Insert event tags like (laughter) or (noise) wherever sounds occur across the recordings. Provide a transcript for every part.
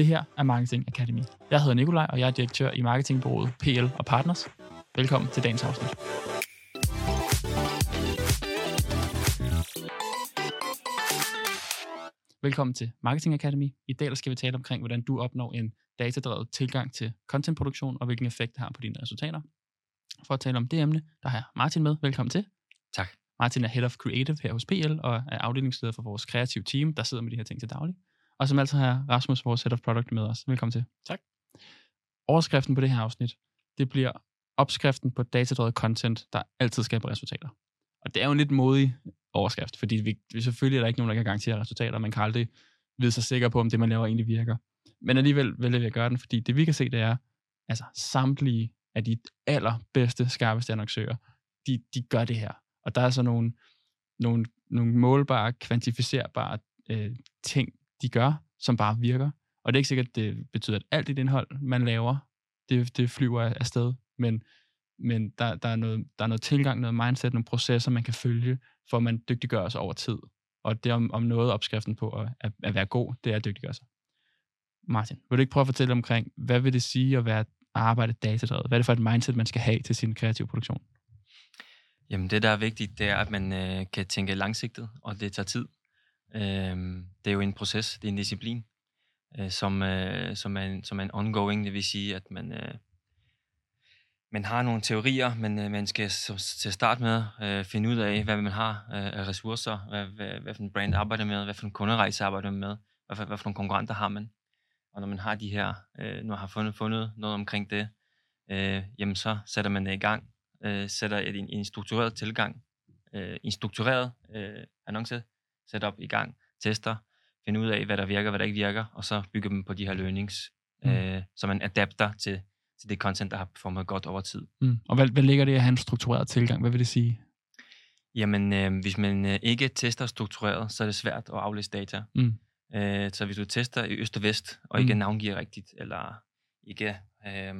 Det her er Marketing Academy. Jeg hedder Nikolaj, og jeg er direktør i marketingbureauet PL og Partners. Velkommen til dagens afsnit. Velkommen til Marketing Academy. I dag skal vi tale omkring, hvordan du opnår en datadrevet tilgang til contentproduktion, og hvilken effekt det har på dine resultater. For at tale om det emne, der har jeg Martin med. Velkommen til. Tak. Martin er Head of Creative her hos PL, og er afdelingsleder for vores kreative team, der sidder med de her ting til daglig. Og som altid har Rasmus, vores Head of Product, med os. Velkommen til. Tak. Overskriften på det her afsnit, det bliver opskriften på datadrevet content, der altid skaber resultater. Og det er jo en lidt modig overskrift, fordi vi, vi selvfølgelig er der ikke nogen, der kan garantere resultater. Man kan aldrig vide sig sikker på, om det, man laver, egentlig virker. Men alligevel vælger vi at gøre den, fordi det, vi kan se, det er, altså samtlige af de allerbedste, skarpeste annoncører, de, de gør det her. Og der er så nogle, nogle, nogle målbare, kvantificerbare øh, ting, de gør, som bare virker. Og det er ikke sikkert, at det betyder, at alt det indhold, man laver, det, det flyver afsted. Men, men der, der, er noget, der er noget tilgang, noget mindset, nogle processer, man kan følge, for at man dygtiggør sig over tid. Og det er om, om noget opskriften på at, at, at være god, det er at dygtiggøre sig. Martin, vil du ikke prøve at fortælle omkring, hvad vil det sige at være arbejde datadrevet? Hvad er det for et mindset, man skal have til sin kreative produktion? Jamen det, der er vigtigt, det er, at man øh, kan tænke langsigtet, og det tager tid. Øh, det er jo en proces, det er en disciplin, øh, som, øh, som, er en, som er en ongoing, det vil sige, at man, øh, man har nogle teorier, men øh, man skal så, til at starte med øh, finde ud af, hvad man har øh, af ressourcer, hvad, hvad, hvad for en brand arbejder med, hvad for en kunderejse arbejder med, hvad for, hvad for nogle konkurrenter har man. Og når man har de her, øh, når man har fundet, fundet noget omkring det, øh, jamen så sætter man det i gang, øh, sætter en, en struktureret tilgang, øh, en struktureret øh, annonce setup i gang, tester, finder ud af, hvad der virker, hvad der ikke virker, og så bygger dem på de her learnings, mm. øh, så man adapter til, til det content, der har performet godt over tid. Mm. Og hvad, hvad ligger det i at have en struktureret tilgang? Hvad vil det sige? Jamen, øh, hvis man øh, ikke tester struktureret, så er det svært at aflæse data. Mm. Øh, så hvis du tester i øst og vest, og ikke mm. navngiver rigtigt, eller ikke øh,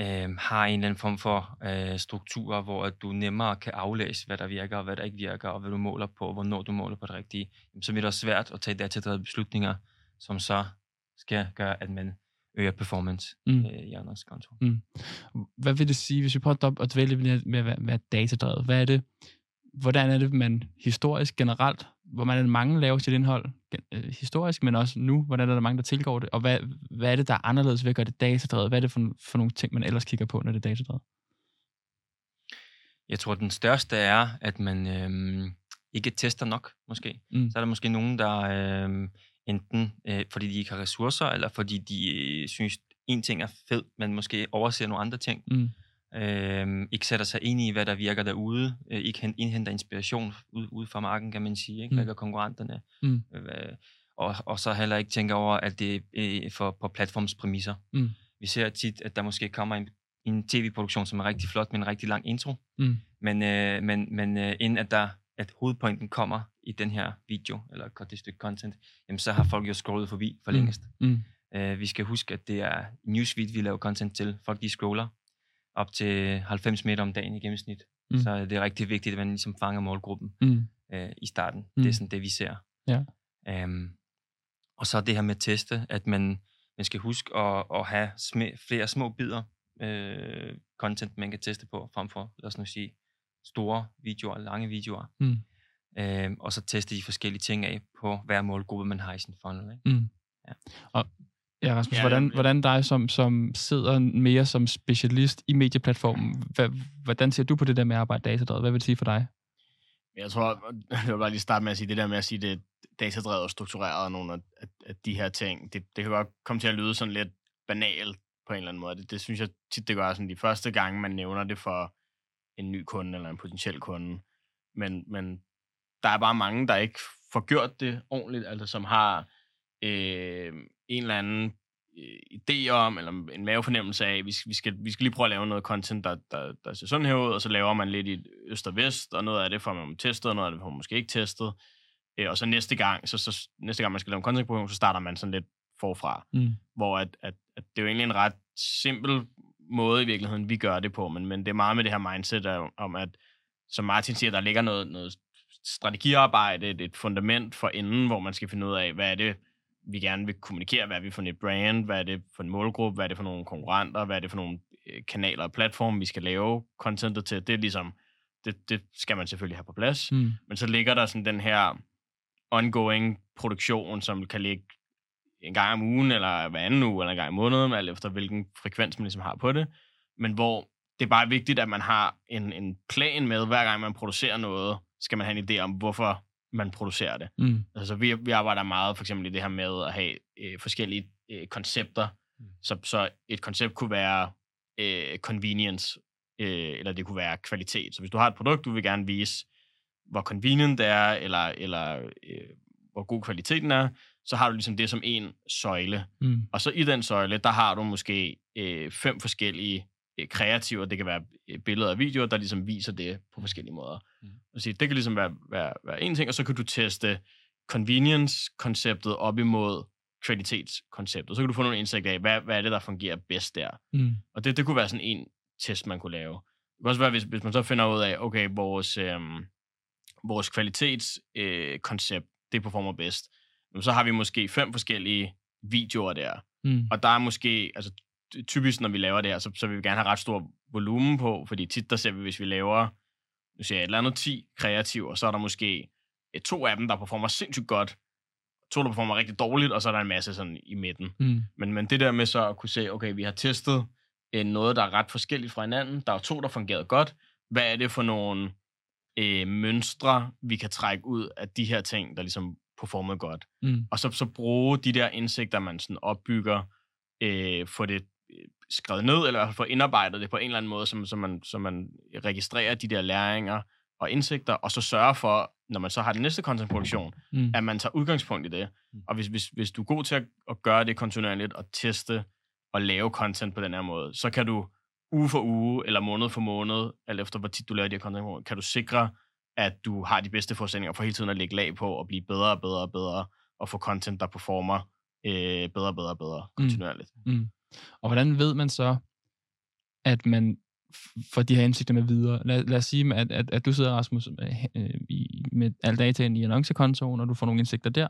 øh, har en eller anden form for øh, struktur, hvor at du nemmere kan aflæse, hvad der virker og hvad der ikke virker, og hvad du måler på, hvornår du måler på det rigtige, så bliver det også svært at tage datadrevede beslutninger, som så skal gøre, at man øger performance mm. øh, i andres konto. Mm. Hvad vil det sige, hvis vi prøver at dvæle lidt med at være datadrevet? Hvad er det, hvordan er det, man historisk generelt, hvor man mange laver sit indhold øh, historisk, men også nu, hvordan er der mange, der tilgår det, og hvad, hvad er det, der er anderledes ved at gøre det datadrevet? Hvad er det for, for nogle ting, man ellers kigger på, når det er datadrevet? Jeg tror, den største er, at man øhm, ikke tester nok, måske. Mm. Så er der måske nogen, der øhm, enten øh, fordi de ikke har ressourcer, eller fordi de øh, synes, en ting er fed, men måske overser nogle andre ting. Mm øh, ikke sætter sig ind i, hvad der virker derude, øh, ikke indhenter inspiration ud, ud fra marken, kan man sige, ikke? hvad gør konkurrenterne, mm. øh, og, og så heller ikke tænker over, at det er øh, for, på platformspræmisser. Mm. Vi ser tit, at der måske kommer en, en tv-produktion, som er rigtig flot, med en rigtig lang intro, mm. men, øh, men, men øh, inden at der at hovedpointen kommer i den her video, eller det stykke content, jamen så har folk jo scrollet forbi for mm. længst. Mm. Uh, vi skal huske, at det er newsfeed, vi laver content til. Folk de scroller, op til 90 meter om dagen i gennemsnit. Mm. Så det er rigtig vigtigt, at man ligesom fanger målgruppen mm. øh, i starten. Mm. Det er sådan det, vi ser. Ja. Um, og så det her med at teste, at man, man skal huske at, at have sm- flere små bidder øh, content, man kan teste på, frem for, lad os nu sige, store videoer, lange videoer. Mm. Um, og så teste de forskellige ting af på hver målgruppe, man har i sin funnel. Ikke? Mm. Ja. Og Ja, Rasmus, ja, hvordan, ja. hvordan dig, som, som sidder mere som specialist i medieplatformen, hvad, hvordan ser du på det der med at arbejde datadrevet? Hvad vil det sige for dig? Jeg tror, (laughs) jeg vil bare lige starte med at sige det der med at sige, det datadrevet og struktureret og nogle af, af de her ting. Det, det kan godt komme til at lyde sådan lidt banalt på en eller anden måde. Det, det synes jeg tit, det gør sådan de første gange, man nævner det for en ny kunde eller en potentiel kunde. Men, men der er bare mange, der ikke får gjort det ordentligt, altså som har øh, en eller anden øh, idé om, eller en mavefornemmelse af, vi, vi, skal, vi skal lige prøve at lave noget content, der, der, der ser sådan her ud, og så laver man lidt i øst og vest, og noget af det får man testet, og noget af det får man måske ikke testet. Øh, og så næste gang, så, så næste gang man skal lave en content så starter man sådan lidt forfra. Mm. Hvor at, at, at det er jo egentlig en ret simpel måde i virkeligheden, vi gør det på, men, men det er meget med det her mindset om, at som Martin siger, der ligger noget, noget strategiarbejde, et, et fundament for inden, hvor man skal finde ud af, hvad er det, vi gerne vil kommunikere, hvad er vi for et brand, hvad er det for en målgruppe, hvad er det for nogle konkurrenter, hvad er det for nogle øh, kanaler og platforme, vi skal lave contentet til. Det er ligesom, det, det skal man selvfølgelig have på plads. Mm. Men så ligger der sådan den her ongoing produktion, som kan ligge en gang om ugen, eller hver anden uge, eller en gang i måneden, alt efter hvilken frekvens man ligesom har på det. Men hvor det er bare vigtigt, at man har en, en plan med, hver gang man producerer noget, skal man have en idé om, hvorfor man producerer det. Mm. Altså, vi, vi arbejder meget for eksempel i det her med at have øh, forskellige øh, koncepter. Mm. Så, så et koncept kunne være øh, convenience, øh, eller det kunne være kvalitet. Så hvis du har et produkt, du vil gerne vise, hvor convenient det er, eller, eller øh, hvor god kvaliteten er, så har du ligesom det som en søjle. Mm. Og så i den søjle, der har du måske øh, fem forskellige øh, kreativer. Det kan være øh, billeder og videoer, der ligesom viser det på forskellige måder. Mm. Så det kan ligesom være, være, være en ting, og så kan du teste convenience-konceptet op imod kvalitetskonceptet. Så kan du få nogle indsigt af, hvad, hvad er det, der fungerer bedst der. Mm. Og det, det kunne være sådan en test, man kunne lave. Det kan også være, hvis, hvis man så finder ud af, okay, vores, øh, vores kvalitetskoncept, øh, det performer bedst. Så har vi måske fem forskellige videoer der. Mm. Og der er måske, altså typisk når vi laver det her, så, så vil vi gerne have ret stor volumen på, fordi tit der ser vi, hvis vi laver, nu siger jeg, et eller andet 10 kreativer, så er der måske et, to af dem, der performer sindssygt godt, to, der performer rigtig dårligt, og så er der en masse sådan i midten. Mm. Men, men det der med så at kunne se, okay, vi har testet øh, noget, der er ret forskelligt fra hinanden, der er to, der fungerede godt, hvad er det for nogle øh, mønstre, vi kan trække ud af de her ting, der ligesom performede godt. Mm. Og så, så bruge de der indsigter, man sådan opbygger, øh, få det skrevet ned, eller få indarbejdet det på en eller anden måde, så, så, man, så man registrerer de der læringer og indsigter, og så sørger for, når man så har den næste contentproduktion, mm. at man tager udgangspunkt i det. Mm. Og hvis, hvis, hvis du er god til at, at gøre det kontinuerligt, og teste og lave content på den her måde, så kan du uge for uge, eller måned for måned, eller efter hvor tit du laver de her content, kan du sikre, at du har de bedste forudsætninger for hele tiden at lægge lag på, og blive bedre og bedre og bedre, og få content, der performer øh, bedre og bedre og bedre mm. kontinuerligt. Mm. Mm. Og hvordan ved man så, at man får de her indsigter med videre? Lad, lad os sige, at, at, at du sidder, Rasmus, med, øh, i, med al dataen i annoncekontoen, og du får nogle indsigter der,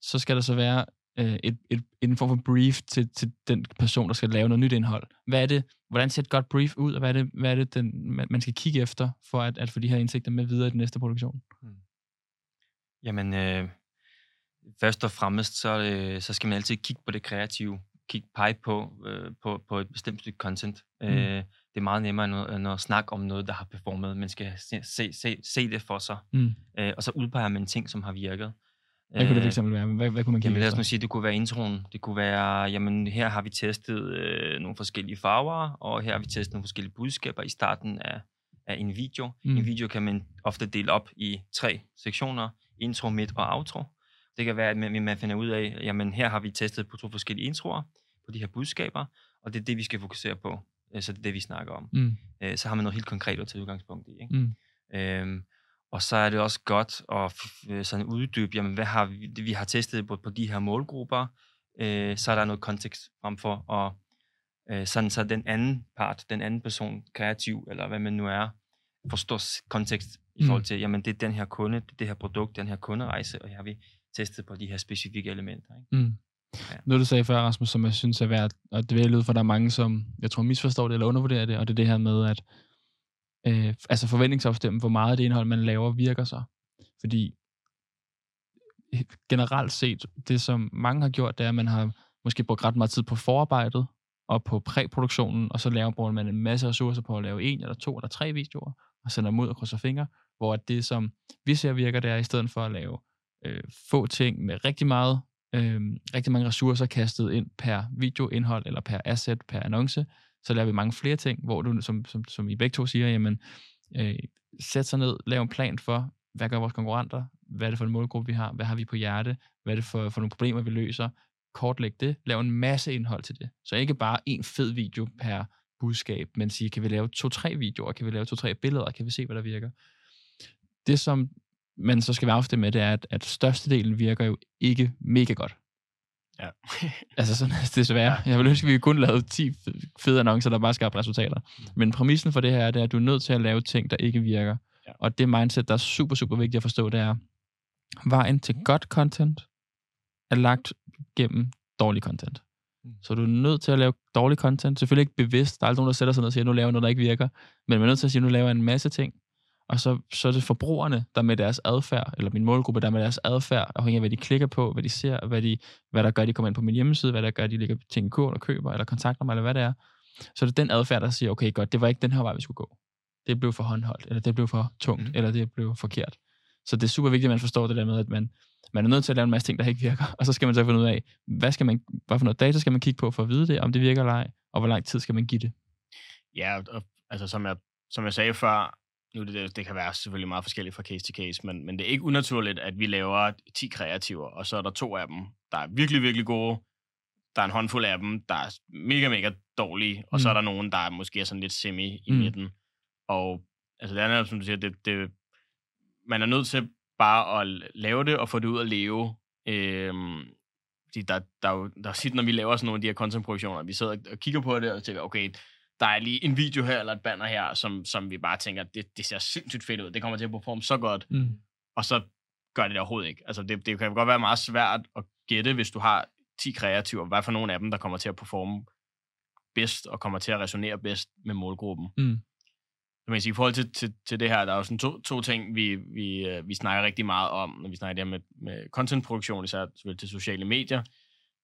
så skal der så være øh, et, et, en form for brief til, til den person, der skal lave noget nyt indhold. Hvad er det, hvordan ser et godt brief ud, og hvad er det, hvad er det den, man skal kigge efter, for at, at få de her indsigter med videre i den næste produktion? Hmm. Jamen, øh, først og fremmest, så, øh, så skal man altid kigge på det kreative. Kigge pege på, øh, på, på et bestemt stykke content. Mm. Øh, det er meget nemmere end, end at snakke om noget, der har performet. Man skal se, se, se, se det for sig. Mm. Øh, og så udpeger man ting, som har virket. Hvad kunne det fx være? Hvad, hvad kunne man kigge jamen, lad os sige, det kunne være introen. Det kunne være, jamen her har vi testet øh, nogle forskellige farver, og her har vi testet nogle forskellige budskaber i starten af, af en video. Mm. En video kan man ofte dele op i tre sektioner. Intro, midt og outro. Det kan være, at man, finder ud af, jamen her har vi testet på to forskellige introer, på de her budskaber, og det er det, vi skal fokusere på. Øh, så det er det, vi snakker om. Mm. Øh, så har man noget helt konkret at tage udgangspunkt i. Ikke? Mm. Øhm, og så er det også godt at øh, sådan uddybe, jamen hvad har vi, vi har testet på, på de her målgrupper, øh, så er der noget kontekst frem for, og øh, sådan så den anden part, den anden person, kreativ, eller hvad man nu er, forstår kontekst i forhold mm. til, mm. jamen det er den her kunde, det, er det her produkt, den her kunderejse, og her har vi testet på de her specifikke elementer. Ikke? Mm. Ja. Noget du sagde før, Rasmus, som jeg synes er værd at dvæle ud, for der er mange, som jeg tror misforstår det eller undervurderer det, og det er det her med, at øh, altså forventningsafstemme, hvor meget det indhold, man laver, virker så. Fordi generelt set, det som mange har gjort, det er, at man har måske brugt ret meget tid på forarbejdet og på præproduktionen, og så laver bruger man en masse ressourcer på at lave en eller to eller tre videoer, og sender dem ud og krydser fingre, hvor det, som vi ser virker, det er i stedet for at lave øh, få ting med rigtig meget, øh, rigtig mange ressourcer kastet ind per videoindhold eller per asset, per annonce, så laver vi mange flere ting, hvor du, som, som, som I begge to siger, jamen, øh, sæt sig ned, lav en plan for, hvad gør vores konkurrenter, hvad er det for en målgruppe, vi har, hvad har vi på hjerte, hvad er det for, for nogle problemer, vi løser, kortlæg det, lav en masse indhold til det. Så ikke bare en fed video per budskab, men sige, kan vi lave to-tre videoer, kan vi lave to-tre billeder, kan vi se, hvad der virker. Det, som man så skal være afstemt med, det er, at, at størstedelen virker jo ikke mega godt. Ja. (laughs) altså sådan, desværre. Jeg vil ønske, at vi kun lavede 10 fede annoncer, der bare skabte resultater. Mm. Men præmissen for det her, det er, at du er nødt til at lave ting, der ikke virker. Ja. Og det mindset, der er super, super vigtigt at forstå, det er, vejen til godt content er lagt gennem dårlig content. Mm. Så du er nødt til at lave dårlig content. Selvfølgelig ikke bevidst. Der er aldrig nogen, der sætter sig ned og siger, nu laver jeg noget, der ikke virker. Men man er nødt til at sige, nu laver jeg en masse ting. Og så, så er det forbrugerne, der med deres adfærd, eller min målgruppe, der med deres adfærd, afhængig af, hvad de klikker på, hvad de ser, hvad, de, hvad der gør, de kommer ind på min hjemmeside, hvad der gør, de lægger ting i kur, eller køber, eller kontakter mig, eller hvad det er. Så er det den adfærd, der siger, okay, godt, det var ikke den her vej, vi skulle gå. Det blev for håndholdt, eller det blev for tungt, mm. eller det blev forkert. Så det er super vigtigt, at man forstår det der med, at man, man er nødt til at lave en masse ting, der ikke virker, og så skal man så finde ud af, hvad, skal man, hvad for noget data skal man kigge på for at vide det, om det virker eller ej, og hvor lang tid skal man give det. Ja, og, altså som jeg, som jeg sagde før, nu det, det kan være selvfølgelig meget forskelligt fra case til case, men, men det er ikke unaturligt, at vi laver 10 kreativer, og så er der to af dem, der er virkelig, virkelig gode, der er en håndfuld af dem, der er mega, mega dårlige, og mm. så er mm. der nogen, der er måske er sådan lidt semi i mm. midten. Og altså det andet, som du siger, det, det, man er nødt til bare at lave det og få det ud at leve. Øhm, fordi der, der, der, der er tit, når vi laver sådan nogle af de her contentproduktioner, vi sidder og kigger på det og tænker, okay, der er lige en video her eller et banner her, som, som vi bare tænker, det, det ser sindssygt fedt ud, det kommer til at performe så godt, mm. og så gør det det overhovedet ikke. Altså det, det kan godt være meget svært at gætte, hvis du har 10 kreativer, hvad for nogle af dem, der kommer til at performe bedst, og kommer til at resonere bedst med målgruppen. Mm man kan sige, i forhold til, til, til det her, der er jo sådan to, to ting, vi, vi, øh, vi snakker rigtig meget om, når vi snakker det her med, med contentproduktion, især selvfølgelig til sociale medier,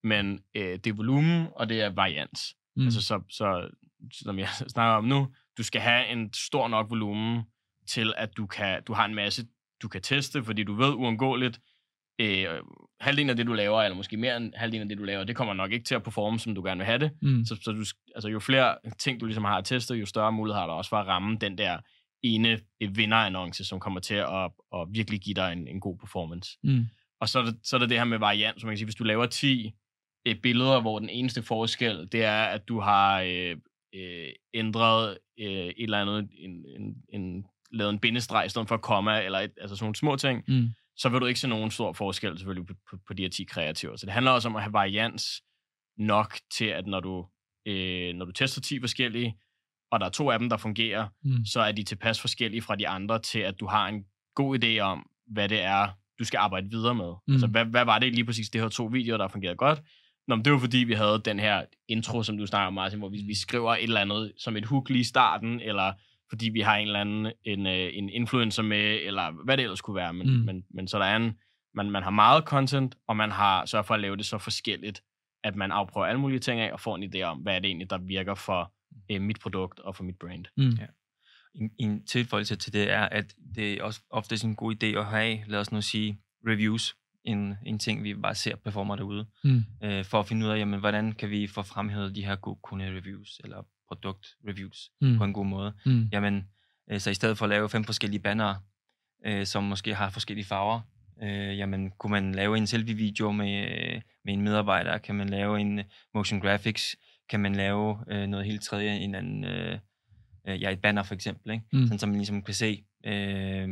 men øh, det er volumen, og det er varians. Mm. Altså, så, så, som jeg (laughs) snakker om nu, du skal have en stor nok volumen til, at du, kan, du har en masse, du kan teste, fordi du ved uundgåeligt, øh, halvdelen af det, du laver, eller måske mere end halvdelen af det, du laver, det kommer nok ikke til at performe, som du gerne vil have det. Mm. Så, så du, altså, jo flere ting, du ligesom har at teste, jo større mulighed har du også for at ramme den der ene vinderannonce, som kommer til at, at virkelig give dig en, en god performance. Mm. Og så er, det, så er det det her med variant, som man kan sige, hvis du laver 10 eh, billeder, hvor den eneste forskel, det er, at du har øh, øh, ændret øh, et eller andet, en, en, en, lavet en bindestreg i stedet for komma, eller et, altså sådan nogle små ting, mm så vil du ikke se nogen stor forskel selvfølgelig på, på, på de her 10 kreativer. Så det handler også om at have varians nok til, at når du, øh, når du tester 10 forskellige, og der er to af dem, der fungerer, mm. så er de tilpas forskellige fra de andre til, at du har en god idé om, hvad det er, du skal arbejde videre med. Mm. Altså, hvad, hvad var det lige præcis, det her to videoer, der fungerede godt? Nå, men det var fordi, vi havde den her intro, som du snakker om, Martin, hvor vi, vi skriver et eller andet som et hook lige i starten, eller fordi vi har en eller anden en, øh, en influencer med, eller hvad det ellers kunne være. Men, mm. men, men så der er en, man, man har meget content, og man har sørget for at lave det så forskelligt, at man afprøver alle mulige ting af, og får en idé om, hvad er det egentlig, der virker for øh, mit produkt og for mit brand. Mm. Ja. En, en tilføjelse til det er, at det er også ofte en god idé at have, lad os nu sige, reviews, en, en ting, vi bare ser performer derude, mm. øh, for at finde ud af, jamen, hvordan kan vi få fremhævet de her gode kunde-reviews, eller produkt-reviews mm. på en god måde. Mm. Jamen, øh, så i stedet for at lave fem forskellige bannere, øh, som måske har forskellige farver, øh, jamen, kunne man lave en selfie-video med, med en medarbejder? Kan man lave en motion graphics? Kan man lave øh, noget helt tredje, en anden, øh, ja, et banner for eksempel, ikke? Mm. Sådan, så man ligesom kan se, øh,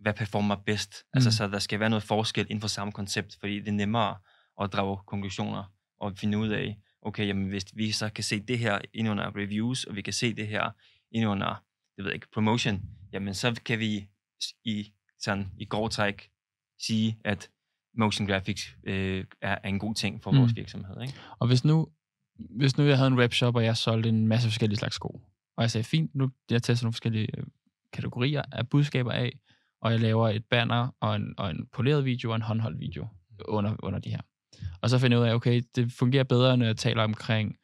hvad performer bedst. Altså, mm. Altså, så der skal være noget forskel inden for samme koncept, fordi det er nemmere at drage konklusioner og finde ud af, okay, jamen hvis vi så kan se det her ind under reviews, og vi kan se det her ind under, jeg ved ikke, promotion, jamen så kan vi i, sådan, i grov træk sige, at motion graphics øh, er, er en god ting for mm. vores virksomhed. Ikke? Og hvis nu, hvis nu jeg havde en webshop, og jeg solgte en masse forskellige slags sko, og jeg sagde, fint, nu jeg tester nogle forskellige øh, kategorier af budskaber af, og jeg laver et banner og en, og en poleret video og en håndholdt video under, under de her. Og så finder jeg ud af, okay, det fungerer bedre, når jeg taler omkring,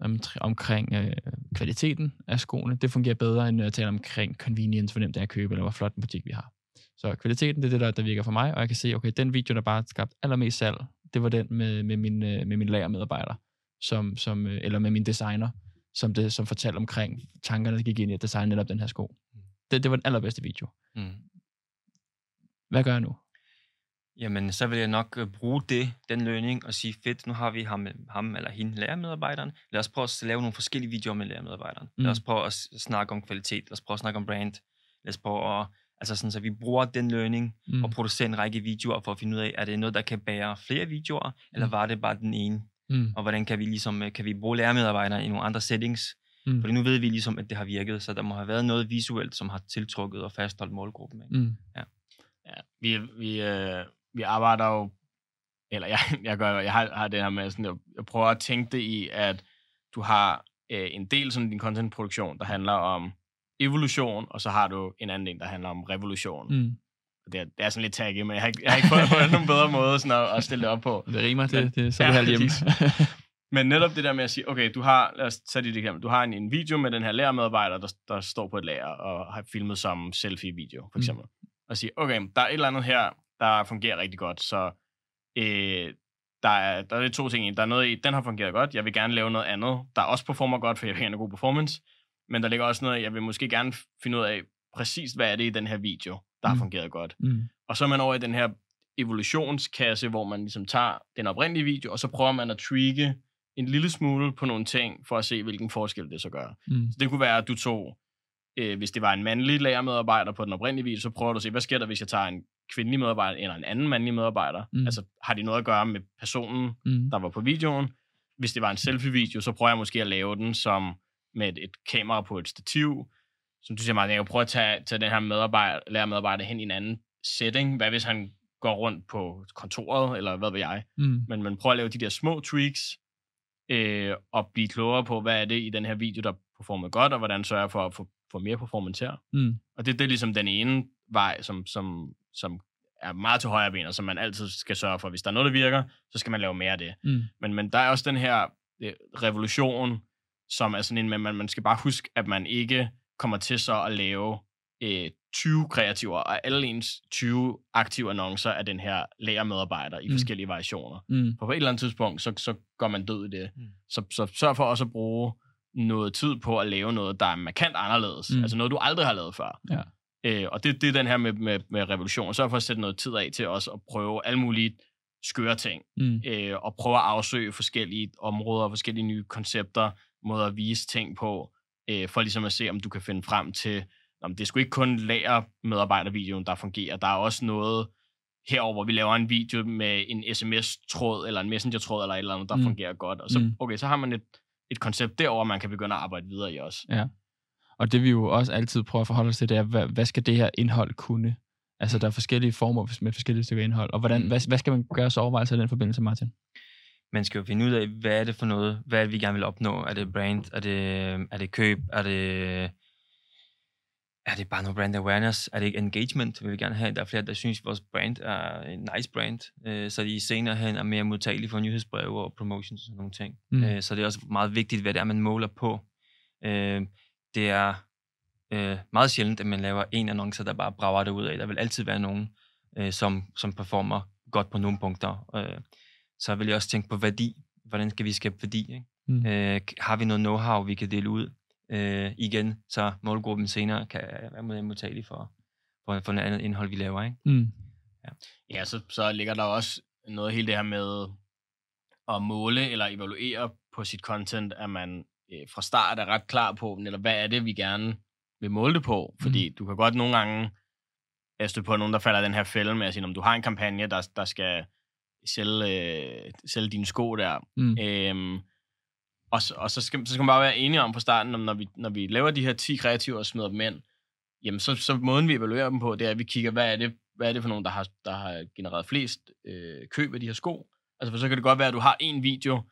om, omkring øh, kvaliteten af skoene. Det fungerer bedre, end når jeg taler omkring convenience, hvor nemt det er at købe, eller hvor flot en butik vi har. Så kvaliteten, det er det, der, der virker for mig, og jeg kan se, okay, den video, der bare skabt allermest salg, det var den med, med, min, øh, med min lagermedarbejder, som, som, øh, eller med min designer, som, det, som fortalte omkring tankerne, der gik ind i at designe netop den her sko. Det, det var den allerbedste video. Mm. Hvad gør jeg nu? Jamen, så vil jeg nok øh, bruge det, den lønning, og sige, fedt, nu har vi ham, ham eller hende, lærermedarbejderen. Lad os prøve at lave nogle forskellige videoer med lærermedarbejderen. Mm. Lad os prøve at snakke om kvalitet. Lad os prøve at snakke om brand. Lad os prøve at, altså sådan, så vi bruger den lønning mm. og producerer en række videoer for at finde ud af, er det noget, der kan bære flere videoer, eller mm. var det bare den ene? Mm. Og hvordan kan vi ligesom, øh, kan vi bruge lærermedarbejdere i nogle andre settings? Mm. Fordi nu ved vi ligesom, at det har virket, så der må have været noget visuelt, som har tiltrukket og fastholdt målgruppen. Ikke? Mm. Ja. Ja, vi, vi, øh, vi arbejder jo eller jeg, (laughs) jeg, gør, jeg har, har det her med, sådan, jeg, jeg prøver at tænke det i, at du har øh, en del sådan din contentproduktion, der handler om evolution, og så har du en anden del, der handler om revolution. Mm. Det, er, det er sådan lidt taggy, men jeg har ikke, jeg har ikke fundet, fundet nogen bedre måde sådan at, at stille det op på. Det rimer, det, det, det så er Ja, det her hjemme. Men netop det der med at sige, okay, du har, lad os tage dit eksempel, du har en, en video med den her lærermedarbejder, der, der står på et lager og har filmet som selfie-video, for Mm. Og sige, okay, der er et eller andet her, der fungerer rigtig godt, så øh, der, er, der er to ting i. Der er noget i, den har fungeret godt, jeg vil gerne lave noget andet, der også performer godt, for jeg vil gerne god performance, men der ligger også noget, jeg vil måske gerne finde ud af, præcis hvad er det i den her video, der har Mm. fungeret godt. mm. Og så er man over i den her evolutionskasse, hvor man ligesom tager den oprindelige video, og så prøver man at tweake en lille smule på nogle ting, for at se, hvilken forskel det så gør. Mm. Så det kunne være, at du tog, øh, hvis det var en mandlig lærermedarbejder på den oprindelige video, så prøver du at se, hvad sker der, hvis jeg tager en kvindelig medarbejder eller en anden mandlig medarbejder? Mm. Altså, har de noget at gøre med personen, Mm. der var på videoen? Hvis det var en selfie-video, så prøver jeg måske at lave den som med et, et kamera på et stativ. Som du siger, Martin, jeg kan prøve at tage, tage den her medarbejder, lærermedarbejder hen i en anden setting. Hvad hvis han går rundt på kontoret, eller hvad ved jeg? Mm. Men man prøver at lave de der små tweaks, øh, og blive klogere på, hvad er det i den her video, der performer godt, og hvordan sørger jeg for at få, få mere performance her. Mm. Og det, det er ligesom den ene vej, som, som, som er meget til højre ben, og som man altid skal sørge for. Hvis der er noget, der virker, så skal man lave mere af det. Mm. Men, men der er også den her øh, revolution, som er sådan en, men man, man skal bare huske, at man ikke kommer til så at lave øh, 20 kreativer, og alle ens 20 aktive annoncer af den her lærermedarbejder i Mm. forskellige variationer. Mm. For på et eller andet tidspunkt, så, så går man død i det. Mm. Så, så sørg for også at bruge noget tid på at lave noget, der er markant anderledes. Mm. Altså noget, du aldrig har lavet før. Ja. Øh, og det, det er den her med, med, med revolution. Sørg for at sætte noget tid af til også at prøve alle mulige skøre ting. Mm. Øh, og prøve at afsøge forskellige områder, forskellige nye koncepter, måder at vise ting på, øh, for ligesom at se, om du kan finde frem til, om det er sgu ikke kun lærer medarbejdervideoen, der fungerer. Der er også noget herover, hvor vi laver en video med en sms-tråd, eller en messenger-tråd, eller et eller andet, der Mm. mm. fungerer godt. Og så, Mm. okay, så har man et, et koncept derover, man kan begynde at arbejde videre i også. Og det vi jo også altid prøver at forholde os til, det er, hvad, hvad skal det her indhold kunne? Altså, der er forskellige former med forskellige stykker indhold. Og hvordan, Mm. hvad, hvad skal man gøre så overvejelser i den forbindelse, Martin? Man skal jo finde ud af, hvad er det for noget? Hvad er det, vi gerne vil opnå? Er det brand? Er det, er det køb? Er det, er det bare noget brand awareness? Er det ikke engagement, vil vi gerne have? Der er flere, der synes, at vores brand er en nice brand, øh, så de senere hen er mere modtagelige for nyhedsbreve og promotions og sådan nogle ting. Mm. Øh, så det er også meget vigtigt, hvad det er, man måler på. Øh, det er øh, meget sjældent, at man laver en annonce, der bare brager det ud af. Der vil altid være nogen, øh, som, som performer godt på nogle punkter. Øh, så vil jeg også tænke på værdi. Hvordan skal vi skabe værdi? Ikke? Mm. Øh, har vi noget know-how, vi kan dele ud? Øh, igen, så målgruppen senere kan være mere modtagelig for, for, for noget andet indhold, vi laver. Ikke? Mm. Ja, så, så ligger der også noget af hele det her med at måle eller evaluere på sit content, at man øh, fra start er ret klar på, netop hvad er det, vi gerne vil måle det på. Fordi mm. du kan godt nogle gange støtte på nogen, der falder i den her fælde med at sige, om du har en kampagne, der, der skal sælge, øh, sælge dine sko der. Mm. Øhm, og så, og så, skal, så skal man bare være enige om fra starten, om når vi, når vi laver de her 10 kreativer og smider dem ind, jamen så, så måden vi evaluerer dem på, det er, at vi kigger, hvad er det, hvad er det for nogen, der har, der har genereret flest øh, køb af de her sko. Altså for så kan det godt være, at du har en video,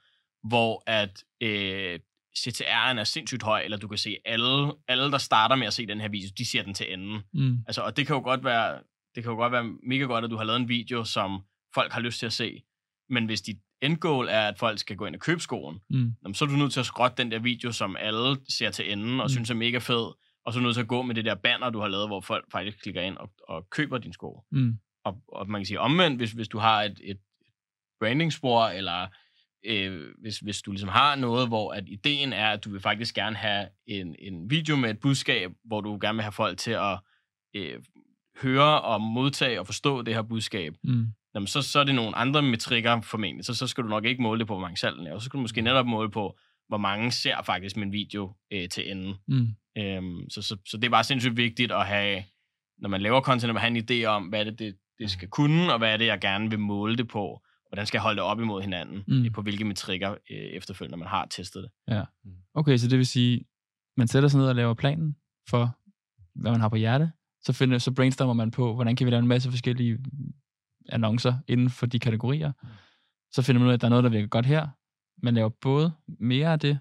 hvor at øh, CTR'en er sindssygt høj, eller du kan se alle, alle, der starter med at se den her video, de ser den til enden. Mm. Altså, og det kan jo godt være, det kan jo godt være mega godt, at du har lavet en video, som folk har lyst til at se. Men hvis dit endgoal er, at folk skal gå ind og købe skoen, Mm. jamen, så er du nødt til at skrotte den der video, som alle ser til enden og Mm. mm. synes er mega fed. Og så er du nødt til at gå med det der banner, du har lavet, hvor folk faktisk klikker ind og, og køber din sko. Mm. Og, og man kan sige omvendt, hvis, hvis du har et, et brandingspor, eller øh, hvis, hvis du ligesom har noget, hvor at ideen er, at du vil faktisk gerne have en, en video med et budskab, hvor du gerne vil have folk til at øh, høre og modtage og forstå det her budskab, Mm. Jamen så, så er det nogle andre metrikker formentlig. Så, så skal du nok ikke måle det på, hvor mange salg den er. Og så skal du måske netop måle på, hvor mange ser faktisk min video øh, til enden. Mm. Øhm, så, så, så det er bare sindssygt vigtigt at have, når man laver content, at man har en idé om, hvad det, det, det skal kunne, og hvad er det, jeg gerne vil måle det på. Hvordan skal jeg holde det op imod hinanden? Mm. Mm. På hvilke metrikker øh, efterfølgende, når man har testet det. Okay, så det vil sige, man sætter sig ned og laver planen for, hvad man har på hjerte. Så, finder, så brainstormer man på, hvordan kan vi lave en masse forskellige annoncer inden for de kategorier. Så finder man ud af, at der er noget, der virker godt her. Man laver både mere af det,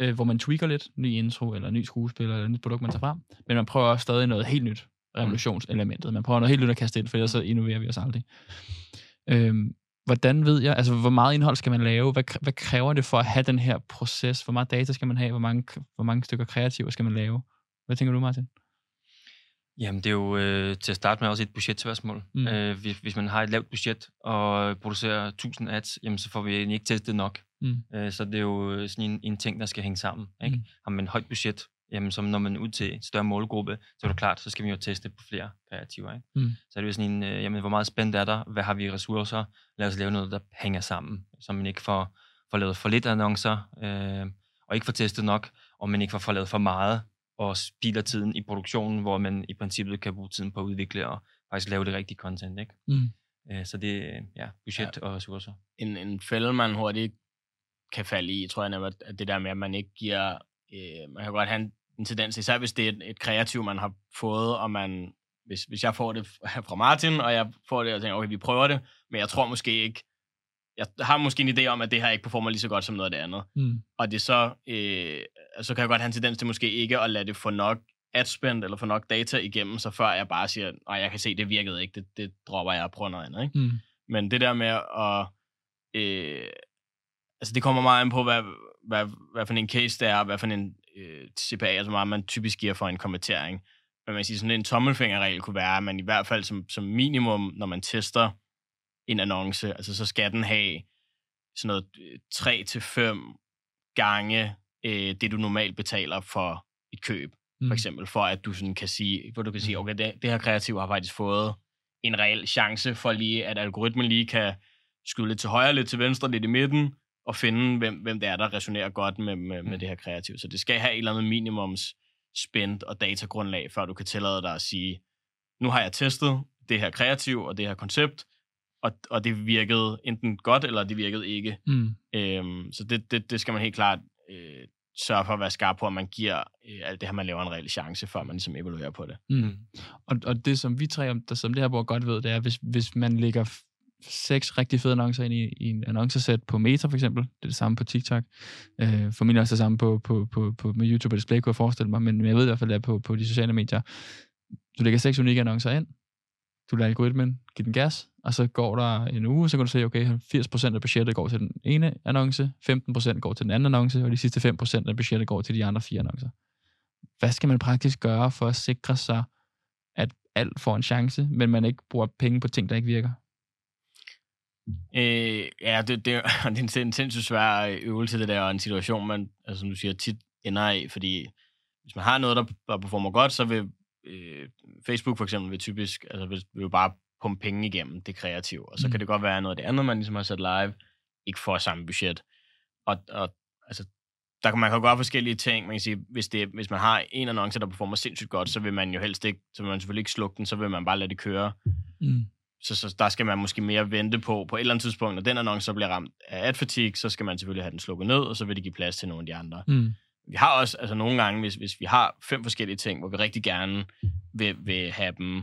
øh, hvor man tweaker lidt, ny intro, eller ny skuespiller, eller nyt produkt, man tager frem, men man prøver også stadig noget helt nyt, revolutionselementet. Man prøver noget helt nyt at kaste ind, for ellers så innoverer vi os aldrig. Øhm, hvordan ved jeg, altså hvor meget indhold skal man lave? Hvad, hvad kræver det for at have den her proces? Hvor meget data skal man have? Hvor mange, hvor mange stykker kreativer skal man lave? Hvad tænker du, Martin? Jamen, det er jo øh, til at starte med også et budgetspørgsmål. Mm. Øh, hvis, hvis man har et lavt budget og producerer 1000 ads, jamen, så får vi ikke testet nok. Mm. Øh, så det er jo sådan en, en ting, der skal hænge sammen. Ikke? Mm. Har man et højt budget, jamen, som når man er ud til en større målgruppe, så er det klart, så skal vi jo teste på flere kreativer. Ikke? Mm. Så er det jo sådan en, øh, jamen, hvor meget spændt er der? Hvad har vi ressourcer? Lad os lave noget, der hænger sammen, så man ikke får, får lavet for lidt annoncer, øh, og ikke får testet nok, og man ikke får lavet for meget, og spilder tiden i produktionen, hvor man i princippet kan bruge tiden på at udvikle og faktisk lave det rigtige content. Ikke? Mm. Øh, så det er ja, budget ja. og ressourcer. En, en fælde, man hurtigt kan falde i, tror jeg, at det der med, at man ikke giver... Øh, man kan godt have en, en tendens, især hvis det er et, et kreativ, man har fået, og man... Hvis, hvis jeg får det (laughs) fra Martin, og jeg får det, og tænker, okay, vi prøver det, men jeg tror måske ikke, jeg har måske en idé om, at det her ikke performer lige så godt som noget af det andet. Mm. Og det så, øh, så kan jeg godt have en tendens til måske ikke at lade det få nok adspend eller få nok data igennem, så før jeg bare siger, nej, jeg kan se, det virkede ikke, det, det dropper jeg og prøver noget andet. Ikke? Mm. Men det der med at, øh, altså det kommer meget an på, hvad, hvad, hvad for en case det er, hvad for en øh, CPA, altså meget man typisk giver for en kommentering. Men man siger, sådan en tommelfingerregel kunne være, at man i hvert fald som, som minimum, når man tester en annonce, altså så skal den have sådan noget 3 til 5 gange øh, det, du normalt betaler for et køb, mm. for eksempel, for at du sådan kan sige, hvor du kan sige, mm. okay, det, det her kreativ har faktisk fået en reel chance for lige, at algoritmen lige kan skyde lidt til højre, lidt til venstre, lidt i midten, og finde, hvem, hvem det er, der resonerer godt med, med, med mm. det her kreativ. Så det skal have et eller andet minimums spændt og datagrundlag, før du kan tillade dig at sige, nu har jeg testet det her kreativ og det her koncept, og, og det virkede enten godt, eller det virkede ikke. Mm. Øhm, så det, det, det skal man helt klart øh, sørge for at være skarp på, at man giver øh, alt det her, man laver en reel chance, før man ligesom evaluerer på det. Mm. Og, og det, som vi tre, der, som det her bord godt ved, det er, hvis, hvis man lægger seks rigtig fede annoncer ind i, i en annoncesæt på Meta for eksempel. Det er det samme på TikTok. Øh, formentlig også det samme på, på, på, på med YouTube og Display, kunne jeg forestille mig, men jeg ved i hvert fald, at på, på de sociale medier. Du lægger seks unikke annoncer ind, du lader algoritmen give den gas, og så går der en uge, så kan du se, okay, 80% af budgettet går til den ene annonce, 15% går til den anden annonce, og de sidste 5% af budgettet går til de andre fire annoncer. Hvad skal man praktisk gøre for at sikre sig, at alt får en chance, men man ikke bruger penge på ting, der ikke virker? Øh, ja, det, det, (laughs) det er en, sindssygt svær øh, øvelse, det der, og en situation, man, altså, som du siger, tit ender i, fordi hvis man har noget, der performer godt, så vil øh, Facebook for eksempel vil typisk, altså vil, vil jo bare pumpe penge igennem det kreative, og så mm. kan det godt være noget af det andet, man ligesom har sat live, ikke får samme budget. Og, og altså, der kan man kan gøre forskellige ting. Man kan sige, hvis, det, hvis man har en annonce, der performer sindssygt godt, så vil man jo helst ikke, så vil man selvfølgelig ikke slukke den, så vil man bare lade det køre. Mm. Så, så der skal man måske mere vente på, på et eller andet tidspunkt, når den annonce så bliver ramt af ad fatigue, så skal man selvfølgelig have den slukket ned, og så vil det give plads til nogle af de andre. Mm. Vi har også, altså nogle gange, hvis, hvis vi har fem forskellige ting, hvor vi rigtig gerne vil, vil have dem,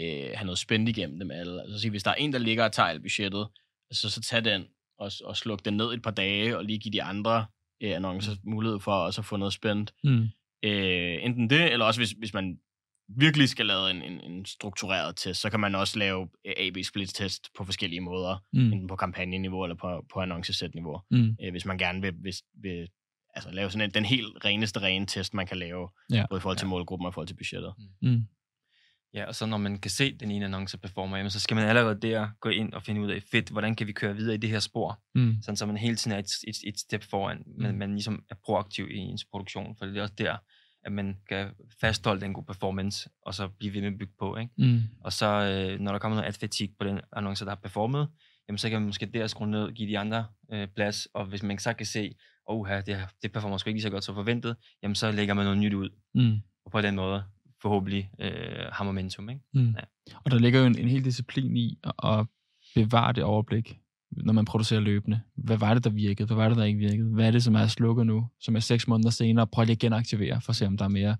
øh, have noget spændt igennem dem alle. Altså sige, hvis der er en, der ligger og tager budgettet, altså, så tag den og, og sluk den ned et par dage, og lige give de andre øh, annoncer mm. mulighed for også at få noget spændt. Mm. Øh, enten det, eller også hvis, hvis man virkelig skal lave en, en, en struktureret test, så kan man også lave AB-split-test på forskellige måder, mm. enten på kampagneniveau eller på, på annoncesæt-niveau, mm. øh, hvis man gerne vil, vil, vil altså, lave sådan en, den helt reneste rene test, man kan lave, ja. både i forhold til ja. målgruppen og i forhold til budgettet. Mm. mm. Ja, og så når man kan se den ene annonce performer, jamen, så skal man allerede der gå ind og finde ud af, fedt, hvordan kan vi køre videre i det her spor, mm. sådan så man hele tiden er et, et, et step foran, men mm. man ligesom er proaktiv i ens produktion, for det er også der, at man kan fastholde den gode performance, og så blive ved med at bygge på. Ikke? Mm. Og så, øh, når der kommer noget ad på den annonce, der har performet, jamen, så kan man måske der skrue ned, give de andre øh, plads, og hvis man så kan se, oha, det, det performer sgu ikke lige så godt som forventet, jamen så lægger man noget nyt ud. Mm. Og på den måde forhåbentlig øh, har momentum. Ikke? Mm. Ja. Og der ligger jo en, en hel disciplin i at bevare det overblik, når man producerer løbende. Hvad var det, der virkede? Hvad var det, der ikke virkede? Hvad er det, som er slukket nu, som er seks måneder senere? Prøv lige at genaktivere, for at se, om der er mere,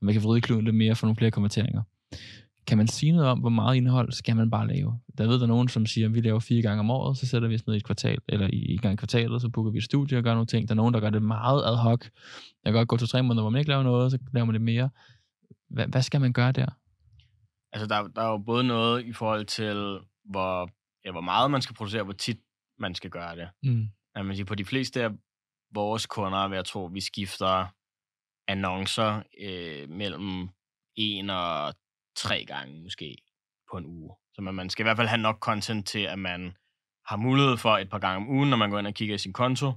om man kan vride kluden lidt mere for nogle flere kommenteringer. Kan man sige noget om, hvor meget indhold skal man bare lave? Der ved der nogen, som siger, at vi laver fire gange om året, så sætter vi os ned i et kvartal, eller i, i gang i kvartalet, så booker vi et studie og gør nogle ting. Der er nogen, der gør det meget ad hoc. Jeg kan godt gå til tre måneder, hvor man ikke laver noget, så laver man det mere. Hvad, hvad skal man gøre der? Altså, der, der er jo både noget i forhold til, hvor, ja, hvor meget man skal producere, hvor tit man skal gøre det. Mm. At man siger, på de fleste af vores kunder, vil jeg tro, vi skifter annoncer øh, mellem en og tre gange måske på en uge. Så man, man skal i hvert fald have nok content til, at man har mulighed for et par gange om ugen, når man går ind og kigger i sin konto,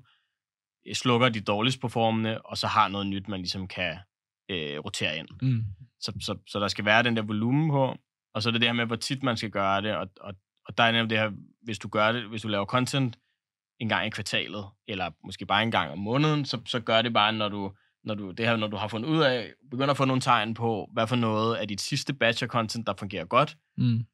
øh, slukker de dårligst performende, og så har noget nyt, man ligesom kan øh, rotere ind. Mm. Så, så, så der skal være den der volumen på, og så er det det her med, hvor tit man skal gøre det, og, og, og der er nemlig det her, hvis du gør det, hvis du laver content en gang i kvartalet, eller måske bare en gang om måneden, så, så gør det bare, når du når du, det her, når du har fundet ud af, begynder at få nogle tegn på, hvad for noget af dit sidste batch af content, der fungerer godt, mm.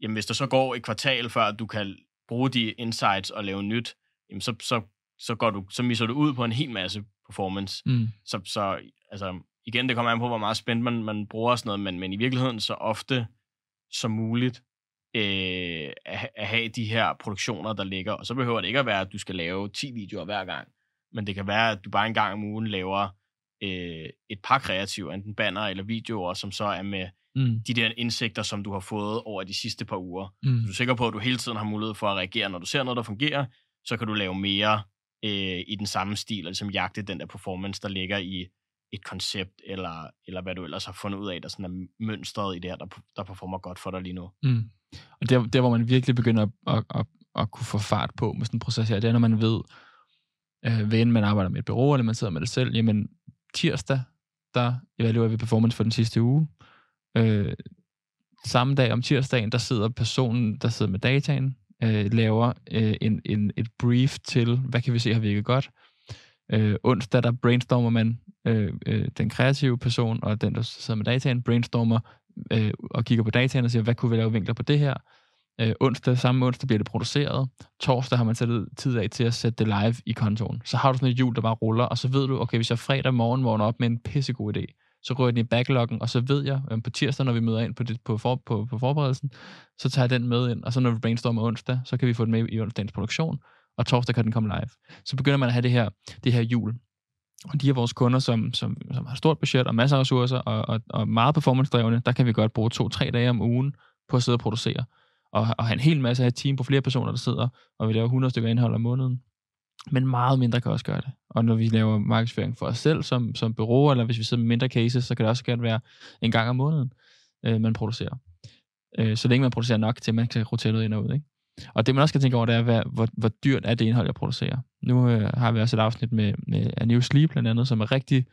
jamen hvis der så går et kvartal, før du kan bruge de insights og lave nyt, jamen så, så, så, går du, så misser du ud på en hel masse performance. Mm. Så, så altså, igen, det kommer an på, hvor meget spændt man, man bruger og sådan noget, men, men i virkeligheden så ofte som muligt øh, at, at have de her produktioner, der ligger. Og så behøver det ikke at være, at du skal lave 10 videoer hver gang. Men det kan være, at du bare en gang om ugen laver øh, et par kreative, enten banner eller videoer, som så er med mm. de der indsigter, som du har fået over de sidste par uger. Mm. Så du er sikker på, at du hele tiden har mulighed for at reagere, når du ser noget, der fungerer, så kan du lave mere øh, i den samme stil, og ligesom jagte den der performance, der ligger i et koncept, eller, eller hvad du ellers har fundet ud af, der sådan er mønstret i det her, der, der performer godt for dig lige nu. Mm. Og der, der, hvor man virkelig begynder at, at, at, at kunne få fart på med sådan en proces her, det er, når man ved, øh, hvad man arbejder med et bureau, eller man sidder med det selv, jamen tirsdag, der evaluerer vi performance for den sidste uge. Øh, samme dag om tirsdagen, der sidder personen, der sidder med dataen, øh, laver øh, en, en, et brief til, hvad kan vi se har virket godt. Øh, onsdag, der brainstormer man, øh, øh, den kreative person og den, der sidder med dataen, brainstormer øh, og kigger på dataen og siger, hvad kunne vi lave vinkler på det her? Øh, onsdag, samme onsdag bliver det produceret. Torsdag har man sat tid af til at sætte det live i kontoen. Så har du sådan et hjul, der bare ruller, og så ved du, okay, hvis jeg fredag morgen vågner op med en pissegod idé, så rører den i backloggen, og så ved jeg, øh, på tirsdag, når vi møder ind på, det, på, for, på, på forberedelsen, så tager jeg den med ind, og så når vi brainstormer onsdag, så kan vi få den med i onsdagens produktion, og torsdag kan den komme live. Så begynder man at have det her, det her hjul. Og de af vores kunder, som, som, som har stort budget og masser af ressourcer og, og, og meget performance-drevne, der kan vi godt bruge to-tre dage om ugen på at sidde og producere og, og have en hel masse af et team på flere personer, der sidder, og vi laver 100 stykker indhold om måneden. Men meget mindre kan også gøre det. Og når vi laver markedsføring for os selv som, som bureau, eller hvis vi sidder med mindre cases, så kan det også gerne være en gang om måneden, øh, man producerer. Øh, så længe man producerer nok til, at man kan rotere noget ind og ud. Ikke? Og det man også skal tænke over, det er, hvad, hvor, hvor dyrt er det indhold, jeg producerer. Nu øh, har vi også et afsnit med, med A New Sleep blandt andet, som er rigtig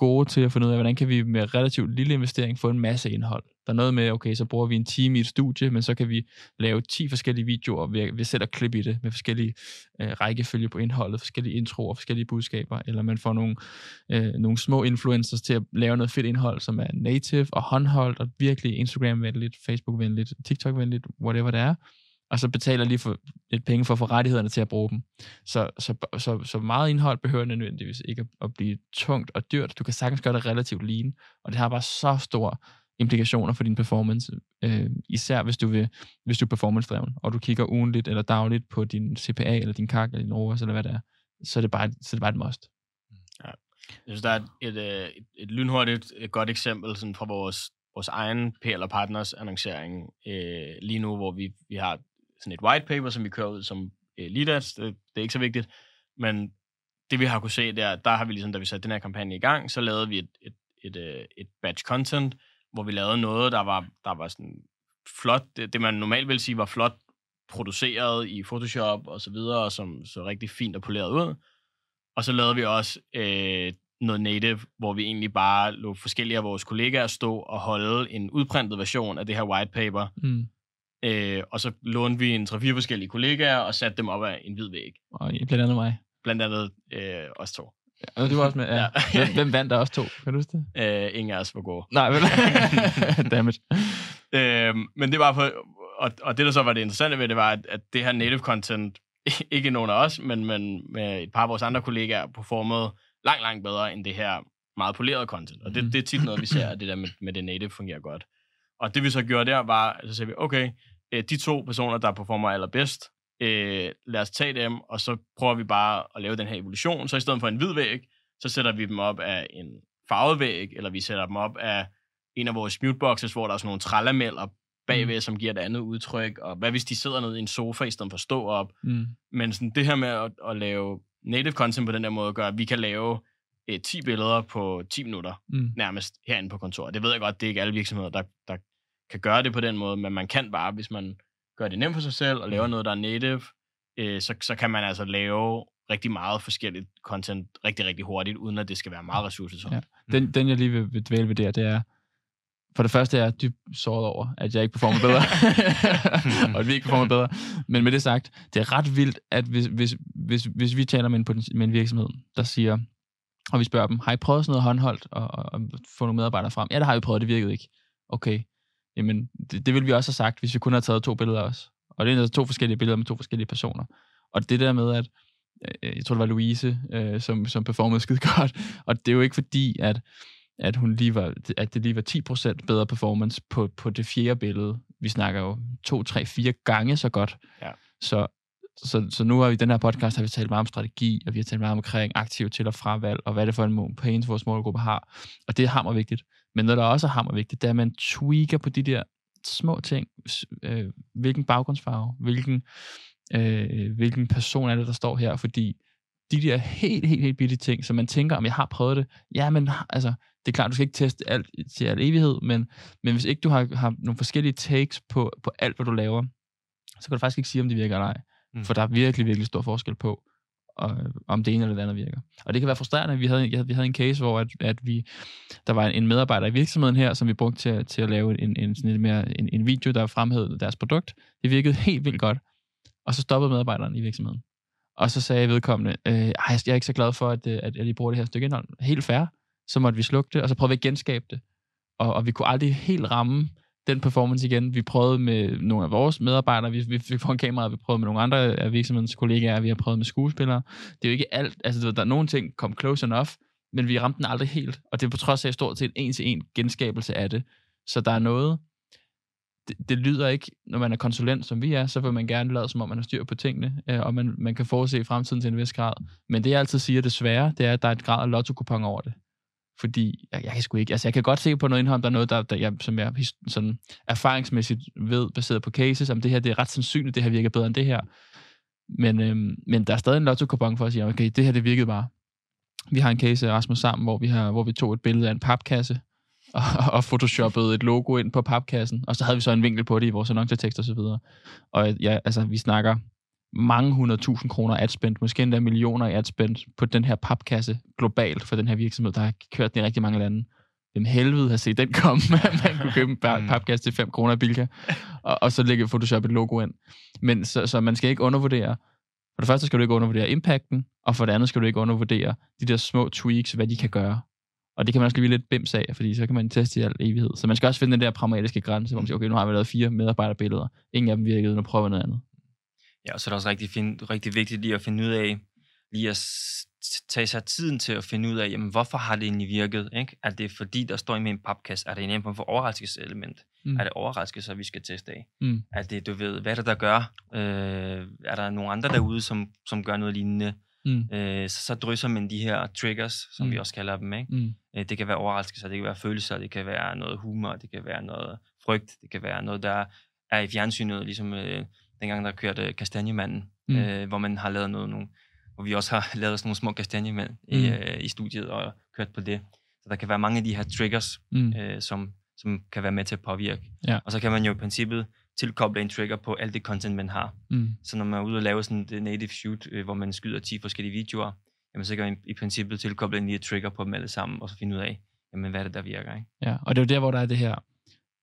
gode til at finde ud af, hvordan kan vi med relativt lille investering få en masse indhold. Der er noget med, okay, så bruger vi en time i et studie, men så kan vi lave 10 forskellige videoer, vi, selv sætter klip i det, med forskellige øh, rækkefølge på indholdet, forskellige introer, forskellige budskaber, eller man får nogle, øh, nogle små influencers til at lave noget fedt indhold, som er native og håndholdt, og virkelig Instagram-venligt, Facebook-venligt, TikTok-venligt, whatever det er og så betaler lige for lidt penge for at få rettighederne til at bruge dem. Så, så, så, så meget indhold behøver nødvendigvis ikke at, at blive tungt og dyrt. Du kan sagtens gøre det relativt lean, og det har bare så store implikationer for din performance, øh, især hvis du, vil, hvis du er performance-dreven, og du kigger ugenligt eller dagligt på din CPA, eller din KAK, eller din ROAS, eller hvad det er, så er det bare, så er det bare et must. Ja. Jeg synes, der er et, et, et, et lynhurtigt, et godt eksempel sådan fra vores, vores egen PL og Partners annoncering øh, lige nu, hvor vi, vi har sådan et white paper, som vi kører ud som øh, leaders. Det, det er ikke så vigtigt. Men det vi har kunne se der, der har vi ligesom, da vi satte den her kampagne i gang, så lavede vi et, et, et, et, et batch content, hvor vi lavede noget, der var, der var sådan flot, det, det man normalt vil sige var flot produceret i Photoshop og så videre, og som så rigtig fint og poleret ud. Og så lavede vi også øh, noget native, hvor vi egentlig bare lå forskellige af vores kollegaer stå og holde en udprintet version af det her white paper, mm. Øh, og så lånte vi en tre-fire forskellige kollegaer og satte dem op af en hvid væg. Og blandt andet mig. Blandt andet øh, os to. Ja, og du var også med, ja. ja. Hvem, vandt der også to? Kan du huske det? Øh, ingen af os var gode. Nej, vel? (laughs) Dammit. Øh, men det var for, og, og det der så var det interessante ved det, var, at, at det her native content, (laughs) ikke nogen af os, men, men med et par af vores andre kollegaer, performede langt, langt bedre end det her meget polerede content. Og det, mm. det er tit noget, vi ser, (laughs) at det der med, med det native fungerer godt. Og det vi så gjorde der, var, så sagde vi, okay, øh, de to personer, der performer allerbedst, øh, lad os tage dem, og så prøver vi bare at lave den her evolution. Så i stedet for en hvid væg, så sætter vi dem op af en farvet væg, eller vi sætter dem op af en af vores muteboxes, hvor der er sådan nogle trællameller bagved, mm. som giver et andet udtryk, og hvad hvis de sidder nede i en sofa, i stedet for at stå op. Mm. Men sådan det her med at, at lave native content på den der måde, gør, at vi kan lave eh, 10 billeder på 10 minutter, mm. nærmest herinde på kontoret. Det ved jeg godt, det er ikke alle virksomheder, der, der kan gøre det på den måde, men man kan bare, hvis man gør det nemt for sig selv, og laver mm. noget, der er native, øh, så, så kan man altså lave rigtig meget forskelligt content rigtig, rigtig hurtigt, uden at det skal være meget ressourcetungt. Ja. Den, den, jeg lige vil, vil dvæle ved der, det er, for det første er jeg dybt såret over, at jeg ikke performer bedre, (laughs) og at vi ikke performer bedre. Men med det sagt, det er ret vildt, at hvis, hvis, hvis, hvis vi taler med en, med en virksomhed, der siger, og vi spørger dem, har I prøvet sådan noget håndholdt og, og, og få nogle medarbejdere frem? Ja, det har vi prøvet, det virkede ikke. Okay, jamen det, det ville vi også have sagt, hvis vi kun havde taget to billeder også. Og det er to forskellige billeder med to forskellige personer. Og det der med, at øh, jeg tror, det var Louise, øh, som, som performede skide godt, og det er jo ikke fordi, at at, hun lige var, at det lige var 10% bedre performance på, på det fjerde billede. Vi snakker jo to, tre, fire gange så godt. Ja. Så, så, så nu har vi i den her podcast har vi talt meget om strategi, og vi har talt meget omkring aktiv til- og fravalg, og hvad det for en pains, vores målgruppe har. Og det er hammer vigtigt. Men noget, der også er hammer vigtigt, det er, at man tweaker på de der små ting. Øh, hvilken baggrundsfarve, hvilken, øh, hvilken person er det, der står her, fordi de der helt, helt, helt bitte ting, som man tænker, om jeg har prøvet det, ja, men altså, det er klart, du skal ikke teste alt til al evighed, men, men hvis ikke du har, har nogle forskellige takes på, på alt, hvad du laver, så kan du faktisk ikke sige, om det virker eller ej. Mm. For der er virkelig, virkelig stor forskel på, og, øh, om det ene eller det andet virker. Og det kan være frustrerende. Vi havde, vi havde en case, hvor at, at vi, der var en medarbejder i virksomheden her, som vi brugte til, til at lave en, en, sådan lidt mere, en, en video, der fremhævede deres produkt. Det virkede helt vildt godt. Og så stoppede medarbejderen i virksomheden. Og så sagde vedkommende, øh, jeg er ikke så glad for, at, øh, at jeg lige bruger det her stykke indhold. Helt fair så måtte vi slukke det, og så prøvede vi at genskabe det. Og, og vi kunne aldrig helt ramme den performance igen. Vi prøvede med nogle af vores medarbejdere, vi, vi fik en kamera, vi prøvede med nogle andre af virksomhedens kollegaer, vi har prøvet med skuespillere. Det er jo ikke alt, altså der er nogle ting kom close enough, men vi ramte den aldrig helt, og det er på trods af stort set en til en genskabelse af det. Så der er noget, det, det lyder ikke, når man er konsulent, som vi er, så vil man gerne lade, som om man har styr på tingene, øh, og man, man kan forudse fremtiden til en vis grad. Men det jeg altid siger desværre, det er, at der er et grad af lotto over det. Fordi jeg, jeg kan sgu ikke, altså jeg kan godt se på noget indhold, der er noget, der, der jeg, som jeg sådan erfaringsmæssigt ved, baseret på cases, om det her det er ret sandsynligt, det her virker bedre end det her. Men, øhm, men der er stadig en lotto for at sige, okay, det her det virkede bare. Vi har en case, Rasmus, sammen, hvor vi, har, hvor vi tog et billede af en papkasse, (laughs) og, og photoshoppede et logo ind på papkassen, og så havde vi så en vinkel på det i vores annoncetekst og så videre. Og ja, altså, vi snakker mange hundredtusind kroner adspend, måske endda millioner i adspend på den her papkasse globalt for den her virksomhed, der har kørt den i rigtig mange lande. Hvem helvede har set den komme, (laughs) man kunne købe en mm. papkasse til 5 kroner i Bilka, og, og så lægge Photoshop et logo ind. Men så, så man skal ikke undervurdere, for det første skal du ikke undervurdere impacten, og for det andet skal du ikke undervurdere de der små tweaks, hvad de kan gøre. Og det kan man også blive lidt bims af, fordi så kan man teste i al evighed. Så man skal også finde den der pragmatiske grænse, hvor man siger, okay, nu har vi lavet fire medarbejderbilleder. Ingen af dem virkede, nu prøver vi noget andet. Ja, og så er det også rigtig, find, rigtig vigtigt lige at finde ud af, lige at tage sig tiden til at finde ud af, jamen, hvorfor har det egentlig virket? Ikke? Er det fordi, der står i en papkasse? Er det en form for overraskelseselement? Mm. Er det overraskelser, vi skal teste af? Mm. Er det, du ved, hvad er det, der gør? Øh, er der nogle andre derude, som, som gør noget lignende? Mm. Øh, så, så drysser man de her triggers, som mm. vi også kalder dem. Ikke? Mm. Øh, det kan være overraskelser, det kan være følelser, det kan være noget humor, det kan være noget frygt, det kan være noget, der er i fjernsynet, ligesom... Øh, dengang der kørte Kastanjemanden, mm. øh, hvor man har lavet noget, nogle, hvor vi også har (laughs) lavet sådan nogle små kastanjemænd mm. i, øh, i studiet og kørt på det. Så der kan være mange af de her triggers, mm. øh, som, som kan være med til at påvirke. Ja. Og så kan man jo i princippet tilkoble en trigger på alt det content, man har. Mm. Så når man er ude og lave sådan det native shoot, øh, hvor man skyder 10 forskellige videoer, jamen så kan man i princippet tilkoble en lille trigger på dem alle sammen, og så finde ud af, jamen hvad er det, der virker. Ikke? Ja, og det er jo der, hvor der er det her,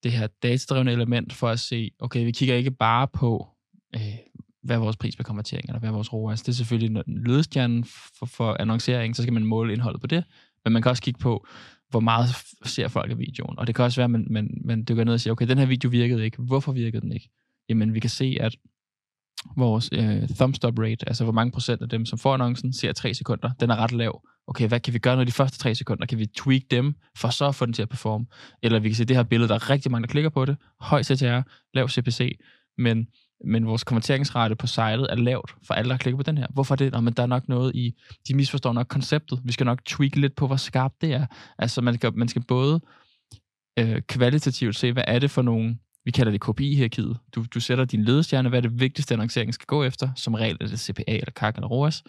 det her datadrevne element for at se, okay, vi kigger ikke bare på, øh, hvad er vores pris på konvertering, eller hvad er vores ROAS. Altså, det er selvfølgelig ledestjernen for, for annoncering, så skal man måle indholdet på det, men man kan også kigge på, hvor meget ser folk af videoen. Og det kan også være, at man, man, man dykker ned og siger, okay, den her video virkede ikke. Hvorfor virkede den ikke? Jamen, vi kan se, at vores øh, thumbs up rate, altså hvor mange procent af dem, som får annoncen, ser 3 sekunder, den er ret lav. okay, hvad kan vi gøre noget de første tre sekunder? Kan vi tweak dem, for så at få den til at performe? Eller vi kan se det her billede, der er rigtig mange, der klikker på det. Høj CTR, lav CPC, men, men vores konverteringsrate på sitet er lavt for alle, der klikker på den her. Hvorfor er det? Nå, men der er nok noget i, de misforstår nok konceptet. Vi skal nok tweak lidt på, hvor skarpt det er. Altså, man skal, man skal både øh, kvalitativt se, hvad er det for nogle vi kalder det KPI-hierarkiet. Du, du sætter din ledestjerne, hvad er det vigtigste, annonceringen skal gå efter. Som regel er det CPA, eller CAC, eller ROAS.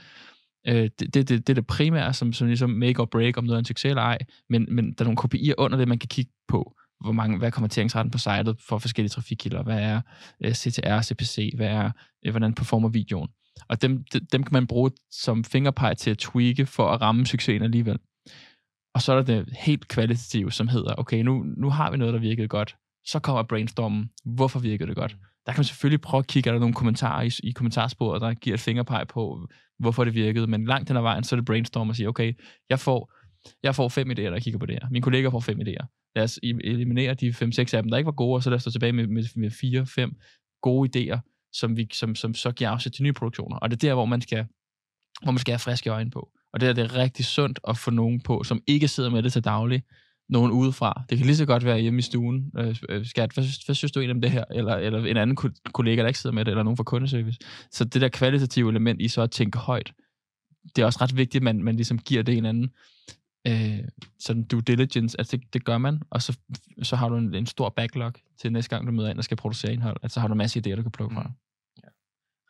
Øh, det, det, det, det er det primære, som, som ligesom make or break, om noget er en succes eller ej. Men, men der er nogle KPI'er under det, man kan kigge på. Hvor mange, hvad er konverteringsretten på sitet for forskellige trafikkilder? Hvad er øh, CTR, CPC? Hvad er, øh, hvordan performer videoen? Og dem, dem kan man bruge som fingerpege til at tweake for at ramme succesen alligevel. Og så er der det helt kvalitative, som hedder, okay, nu, nu har vi noget, der virkede godt så kommer brainstormen. Hvorfor virkede det godt? Der kan man selvfølgelig prøve at kigge, er der nogle kommentarer i, i kommentarsporet, der giver et fingerpege på, hvorfor det virkede. Men langt hen ad vejen, så er det brainstorm og sige, okay, jeg får, jeg får fem idéer, der kigger på det her. Min kollega får fem idéer. Lad os e- eliminere de fem, seks af dem, der ikke var gode, og så lad os stå tilbage med, med, med fire, fem gode idéer, som, vi, som, som så giver afsæt til nye produktioner. Og det er der, hvor man skal, hvor man skal have friske øjne på. Og det er, det er rigtig sundt at få nogen på, som ikke sidder med det til daglig, nogen udefra. Det kan lige så godt være hjemme i stuen. Øh, øh skat, hvad, hvad synes du egentlig om det her? Eller, eller en anden kollega, der ikke sidder med det, eller nogen fra kundeservice. Så det der kvalitative element i så at tænke højt, det er også ret vigtigt, at man, man ligesom giver det en anden øh, sådan due diligence, altså det, det gør man, og så, så har du en, en stor backlog til næste gang, du møder ind og skal producere indhold, altså så har du en masse idéer, du kan plukke fra. Mm. Ja.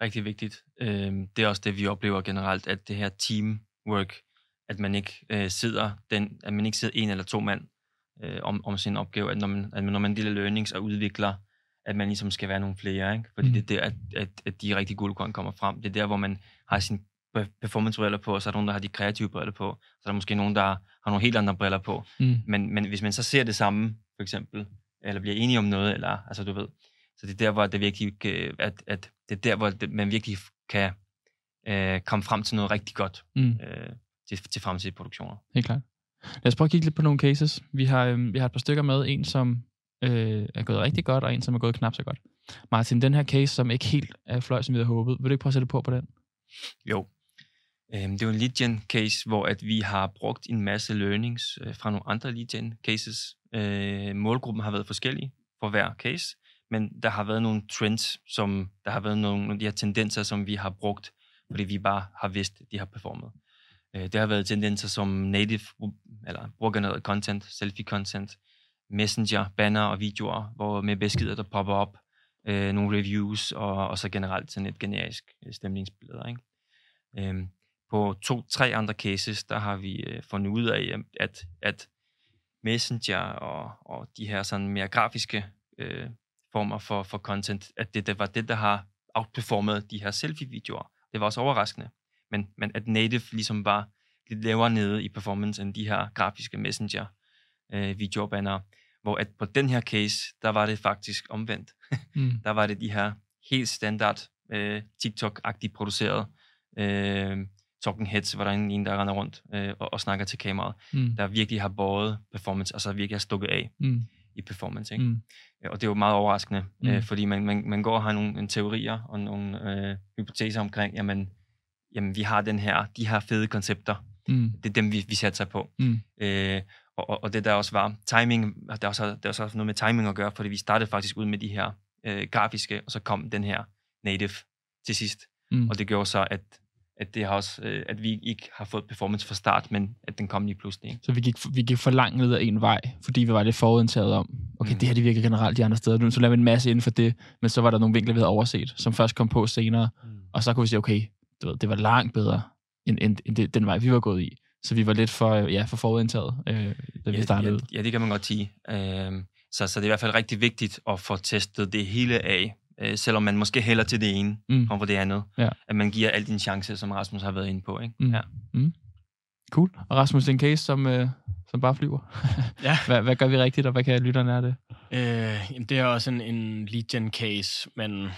Rigtig vigtigt. Øh, det er også det, vi oplever generelt, at det her teamwork, at man ikke øh, sidder den, at man ikke sidder en eller to mand øh, om, om sin opgave, at når man, at når man deler learnings og udvikler, at man ligesom skal være nogle flere, ikke? fordi mm. det er der, at, at, at de rigtig gode kommer frem. Det er der, hvor man har sin performance-briller på, og så er der nogen, der har de kreative briller på, så er der måske nogen, der har nogle helt andre briller på. Mm. Men, men hvis man så ser det samme, for eksempel, eller bliver enige om noget, eller altså du ved, så det er der, hvor det virkelig, at, at det er der, hvor det, man virkelig kan øh, komme frem til noget rigtig godt. Mm. Øh, til, til fremtidige produktioner. Helt klart. Lad os prøve at kigge lidt på nogle cases. Vi har, øh, vi har et par stykker med. En, som øh, er gået rigtig godt, og en, som er gået knap så godt. Martin, den her case, som ikke helt er fløj, som vi havde håbet, vil du ikke prøve at sætte på på den? Jo. Øhm, det er jo en lead gen case, hvor at vi har brugt en masse learnings øh, fra nogle andre lead gen cases. Øh, målgruppen har været forskellige for hver case, men der har været nogle trends, som der har været nogle af de her tendenser, som vi har brugt, fordi vi bare har vidst, de har performet. Øh, det har været tendenser som native, eller brugergenereret content, selfie-content, messenger, banner og videoer, hvor med beskeder, der popper op, øh, nogle reviews, og, og så generelt sådan et generisk stemningsbillede. stemningsbilleder. Ikke? Øhm, på to-tre andre cases, der har vi øh, fundet ud af, at, at messenger og, og de her sådan mere grafiske øh, former for, for content, at det, det var det, der har outperformet de her selfie-videoer. Det var også overraskende men, men at native ligesom var lidt lavere nede i performance end de her grafiske messenger øh, videobanner, hvor at på den her case, der var det faktisk omvendt. (laughs) Mm. der var det de her helt standard øh, TikTok-agtigt produceret øh, talking heads, hvor der er en, der render rundt øh, og, og snakker til kameraet, mm. der virkelig har båret performance, altså virkelig har stukket af mm. i performance. Ikke? Mm. Og det er jo meget overraskende, mm. øh, fordi man, man, man går og har nogle en teorier og nogle øh, hypoteser omkring, jamen, jamen vi har den her, de her fede koncepter. Mm. Det er dem, vi, vi satser på. Mm. Øh, og, og det der også var timing, der er også, der er også noget med timing at gøre, fordi vi startede faktisk ud med de her øh, grafiske, og så kom den her native til sidst. Mm. Og det gjorde så, at, at, det har også, øh, at vi ikke har fået performance fra start, men at den kom lige pludselig. Ikke? Så vi gik, vi gik for langt ned ad en vej, fordi vi var lidt forudindtaget om, okay, mm. det her det virker generelt de andre steder. Så lavede vi en masse inden for det, men så var der nogle vinkler, vi havde overset, som først kom på senere. Mm. Og så kunne vi sige, okay, du ved, det var langt bedre, end, end, end det, den vej, vi var gået i. Så vi var lidt for, ja, for forudindtaget, øh, da vi startede. Ja, ja, det kan man godt sige. Øh, så, så det er i hvert fald rigtig vigtigt at få testet det hele af, øh, selvom man måske hælder til det ene, mm. frem for det andet. Ja. At man giver alt din chance, som Rasmus har været inde på. Ikke? Mm. Ja. Mm. Cool. Og Rasmus, det er en case, som, øh, som bare flyver. (laughs) ja. hvad, hvad gør vi rigtigt, og hvad kan lytterne af det? Øh, det er også en, en lead case, men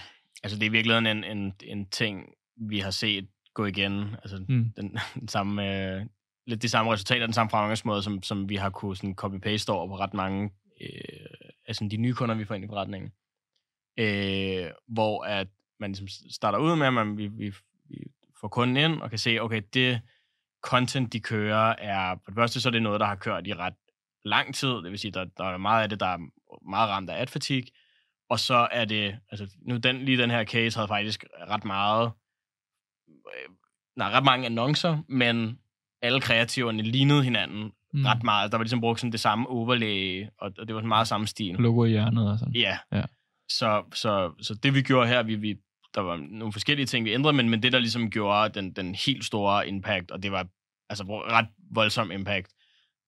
altså, det er virkelig en, en, en ting, vi har set gå igen. Altså mm. den, (laughs) den samme, øh, lidt de samme resultater, den samme fremgangsmåde, som, som vi har kunne sådan copy-paste over på ret mange øh, altså de nye kunder, vi får ind i forretningen. Øh, hvor at man ligesom starter ud med, at man, vi, vi, vi får kunden ind og kan se, okay, det, content, de kører, er for det første så er det noget, der har kørt i ret lang tid. Det vil sige, der, der er meget af det, der er meget ramt af ad fatigue. Og så er det, altså nu den, lige den her case havde faktisk ret meget, øh, nej, ret mange annoncer, men alle kreativerne lignede hinanden mm. ret meget. Der var ligesom brugt sådan det samme overlay, og, og det var sådan meget samme stil. Logo i hjørnet og sådan. Ja. ja. Så, så, så det vi gjorde her, vi, vi, der var nogle forskellige ting, vi ændrede, men, men det, der ligesom gjorde den, den helt store impact, og det var altså ret voldsom impact,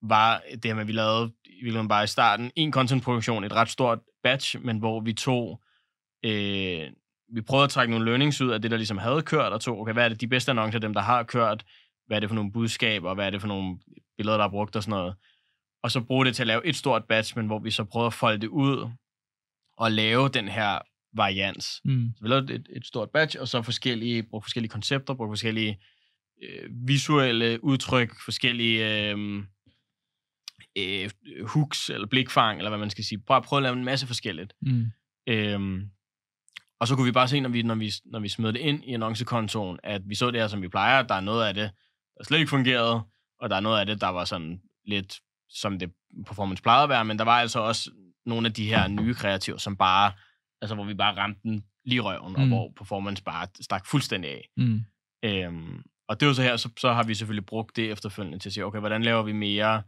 var det her med, at vi lavede i virkeligheden bare i starten en contentproduktion, et ret stort batch, men hvor vi tog, øh, vi prøvede at trække nogle learnings ud af det, der ligesom havde kørt, og tog, okay, hvad er det de bedste annoncer, dem der har kørt, hvad er det for nogle budskaber, hvad er det for nogle billeder, der er brugt og sådan noget. Og så bruge det til at lave et stort batch, men hvor vi så prøvede at folde det ud og lave den her varians. Mm. Så vi lavede et, et stort batch, og så forskellige, brugte forskellige koncepter, brugte forskellige øh, visuelle udtryk, forskellige øh, øh, hooks eller blikfang, eller hvad man skal sige. Bare prøve at lave en masse forskelligt. Mm. Øhm, og så kunne vi bare se, når vi, når vi, når vi smed det ind i annoncekontoen, at vi så det her, som vi plejer. Der er noget af det, der slet ikke fungerede, og der er noget af det, der var sådan lidt, som det performance plejede at være, men der var altså også nogle af de her nye kreativer, som bare, altså hvor vi bare ramte den lige røven, mm. og hvor performance bare stak fuldstændig af. Mm. Øhm, og det var så her, så, så har vi selvfølgelig brugt det efterfølgende til at sige, okay, hvordan laver vi mere,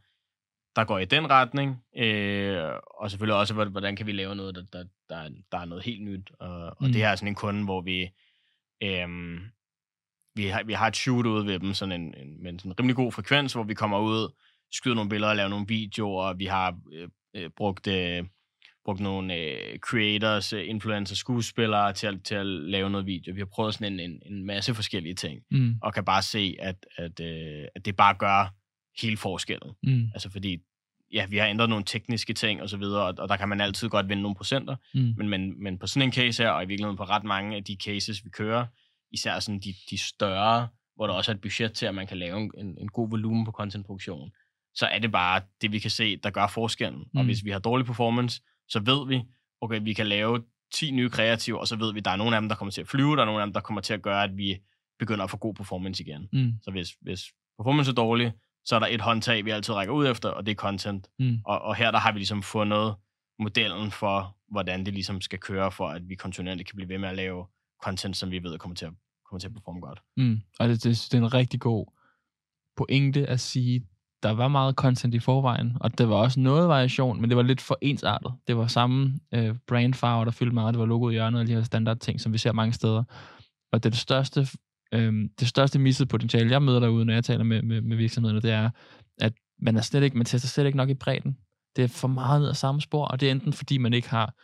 der går i den retning, øh, og selvfølgelig også, hvordan kan vi lave noget, der, der, der, der er noget helt nyt. Og, og mm. det her er sådan en kunde, hvor vi, øh, vi, har, vi har et shoot ud ved dem, sådan en, en, med en sådan rimelig god frekvens, hvor vi kommer ud, skyder nogle billeder og laver nogle videoer, og vi har øh, øh, brugt... Øh, brugt nogle øh, creators, øh, influencer, skuespillere til at, til at lave noget video. Vi har prøvet sådan en, en, en masse forskellige ting, mm. og kan bare se, at, at, øh, at det bare gør hele forskellen. Mm. Altså fordi, ja, vi har ændret nogle tekniske ting og så videre, og, og der kan man altid godt vinde nogle procenter, mm. men, men, men på sådan en case her, og i virkeligheden på ret mange af de cases, vi kører, især sådan de, de større, hvor der også er et budget til, at man kan lave en, en god volumen på contentproduktion, så er det bare det, vi kan se, der gør forskellen. Mm. Og hvis vi har dårlig performance, så ved vi, okay, vi kan lave 10 nye kreative, og så ved vi, der er nogle af dem, der kommer til at flyve, der er nogle af dem, der kommer til at gøre, at vi begynder at få god performance igen. Mm. Så hvis, hvis performance er dårlig, så er der et håndtag, vi altid rækker ud efter, og det er content. Mm. Og, og her der har vi ligesom fundet modellen for, hvordan det ligesom skal køre, for at vi kontinuerligt kan blive ved med at lave content, som vi ved kommer til at, kommer til at performe godt. Mm. Og det, det, det er en rigtig god pointe at sige, der var meget content i forvejen, og der var også noget variation, men det var lidt for ensartet. Det var samme øh, brandfarver, der fyldte meget, det var logoet i hjørnet og de her standard ting, som vi ser mange steder. Og det, det største øh, det største misset potentiale, jeg møder derude, når jeg taler med, med, med virksomhederne, det er, at man, er slet ikke, man tester slet ikke nok i bredden. Det er for meget ned ad samme spor, og det er enten fordi, man ikke har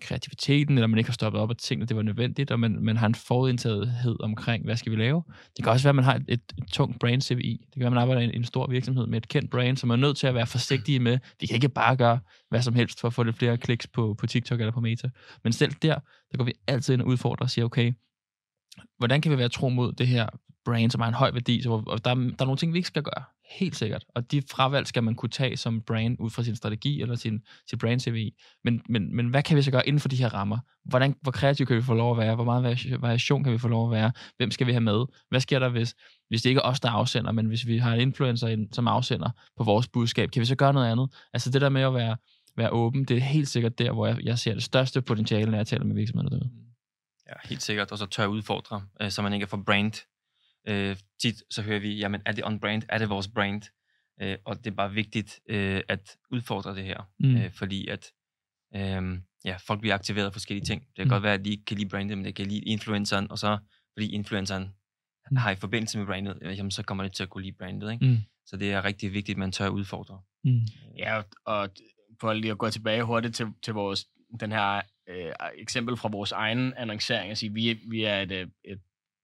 kreativiteten, eller man ikke har stoppet op og tænkt, at det var nødvendigt, og man, man har en forudindtagethed omkring, hvad skal vi lave. Det kan også være, at man har et, et, et tungt brand CVI. Det kan være, at man arbejder i en, en stor virksomhed med et kendt brand, som er nødt til at være forsigtige med, vi kan ikke bare gøre hvad som helst for at få lidt flere kliks på, på TikTok eller på Meta. Men selv der, der går vi altid ind og udfordrer og siger, okay, hvordan kan vi være tro mod det her brand, som har en høj værdi, så og der, der er nogle ting, vi ikke skal gøre. Helt sikkert. Og de fravalg skal man kunne tage som brand ud fra sin strategi eller sin, sin brand CV. Men, men, men hvad kan vi så gøre inden for de her rammer? Hvordan, hvor kreativ kan vi få lov at være? Hvor meget variation kan vi få lov at være? Hvem skal vi have med? Hvad sker der, hvis, hvis det ikke er os, der afsender, men hvis vi har en influencer, som afsender på vores budskab? Kan vi så gøre noget andet? Altså det der med at være, være åben, det er helt sikkert der, hvor jeg, jeg ser det største potentiale, når jeg taler med virksomheder derude. Mm. Ja, helt sikkert. Og så tør udfordre, øh, så man ikke får brand. Øh, tit så hører vi, jamen er det on brand? Er det vores brand? Øh, og det er bare vigtigt øh, at udfordre det her. Mm. Øh, fordi at øh, ja, folk bliver aktiveret af forskellige ting. Det kan mm. godt være, at de ikke kan lide brandet, men det kan lide influenceren, og så fordi influenceren mm. har i forbindelse med brandet, jamen, så kommer det til at kunne lide brandet. Ikke? Mm. Så det er rigtig vigtigt, at man tør udfordre. Mm. Ja, og for lige at gå tilbage hurtigt til, til vores, den her øh, eksempel fra vores egen annoncering, at sige, vi, vi er et, øh, et,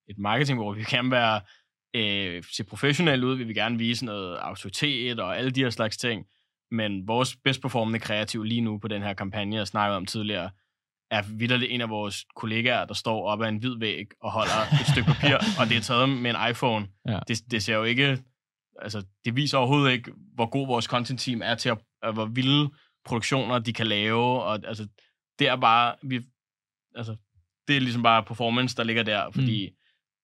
et marketing, hvor vi kan være øh, se professionelle ud, vi vil gerne vise noget autoritet og alle de her slags ting, men vores bedst performende kreativ lige nu på den her kampagne, jeg snakkede om tidligere, er vidderligt en af vores kollegaer, der står op ad en hvid væg og holder et stykke papir, (laughs) og det er taget med en iPhone. Ja. Det, det ser jo ikke, altså det viser overhovedet ikke, hvor god vores content team er til at, hvor vilde produktioner de kan lave, og altså det er bare, vi, altså, det er ligesom bare performance, der ligger der, fordi mm.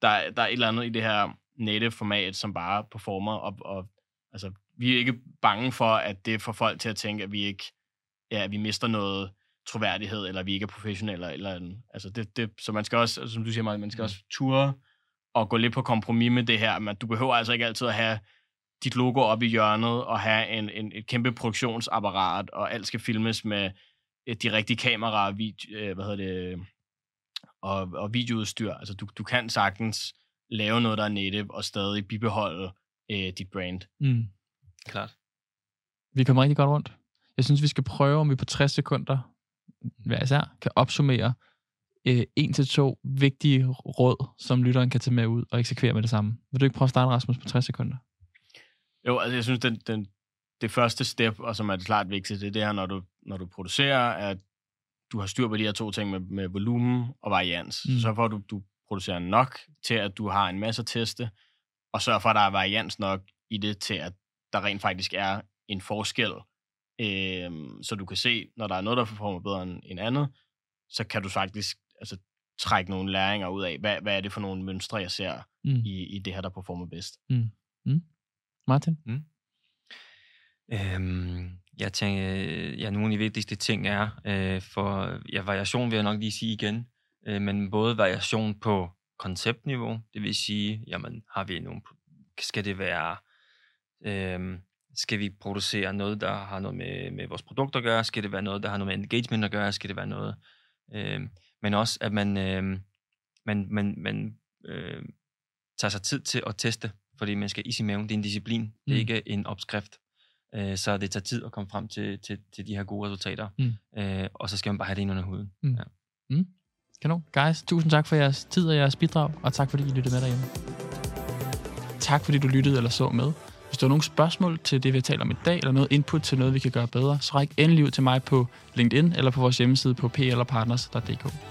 Der, der er et eller andet i det her native format, som bare performer, og, og altså, vi er ikke bange for, at det får folk til at tænke, at vi ikke, ja, at vi mister noget troværdighed, eller vi ikke er professionelle, eller en, altså det, det, så man skal også, altså, som du siger, man skal mm. også ture og gå lidt på kompromis med det her, men du behøver altså ikke altid at have dit logo op i hjørnet, og have en, en, et kæmpe produktionsapparat, og alt skal filmes med de rigtige kameraer, vid, øh, hvad hedder det, og, og videoudstyr. Altså, du, du kan sagtens lave noget, der er native, og stadig bibeholde øh, dit brand. Mm. Klart. Vi kommer rigtig godt rundt. Jeg synes, vi skal prøve, om vi på 60 sekunder hver især kan opsummere øh, en til to vigtige råd, som lytteren kan tage med ud og eksekvere med det samme. Vil du ikke prøve at starte, Rasmus, på 60 sekunder? Jo, altså jeg synes, den, den, det første step, og som er det klart vigtigste, det er det her, når du, når du producerer, at du har styr på de her to ting med, med volumen og varians. Mm. Så får du, du producerer nok til, at du har en masse teste, og sørg for, at der er varians nok i det til, at der rent faktisk er en forskel. Øh, så du kan se, når der er noget, der performer bedre end, end andet, så kan du faktisk altså, trække nogle læringer ud af, hvad, hvad er det for nogle mønstre, jeg ser mm. i, i det her, der performer bedst. Mm. Mm. Martin? Mm. Øhm, jeg tænker, ja, nogle af de vigtigste ting er, øh, for ja, variation vil jeg nok lige sige igen, øh, men både variation på konceptniveau, det vil sige, jamen, har vi nogle, skal det være, øh, skal vi producere noget, der har noget med, med vores produkter at gøre, skal det være noget, der har noget med engagement at gøre, skal det være noget, øh, men også, at man, øh, man, man, man øh, tager sig tid til at teste, fordi man skal i sin maven, det er en disciplin, mm. det er mm. ikke en opskrift, øh, så det tager tid at komme frem til, til, til de her gode resultater, mm. øh, og så skal man bare have det ind under huden. Mm. Ja. Mm. Kanon. Guys, tusind tak for jeres tid og jeres bidrag, og tak fordi I lyttede med derhjemme. Tak fordi du lyttede eller så med. Hvis du har nogle spørgsmål til det, vi taler om i dag, eller noget input til noget, vi kan gøre bedre, så ræk endelig ud til mig på LinkedIn eller på vores hjemmeside på plpartners.dk.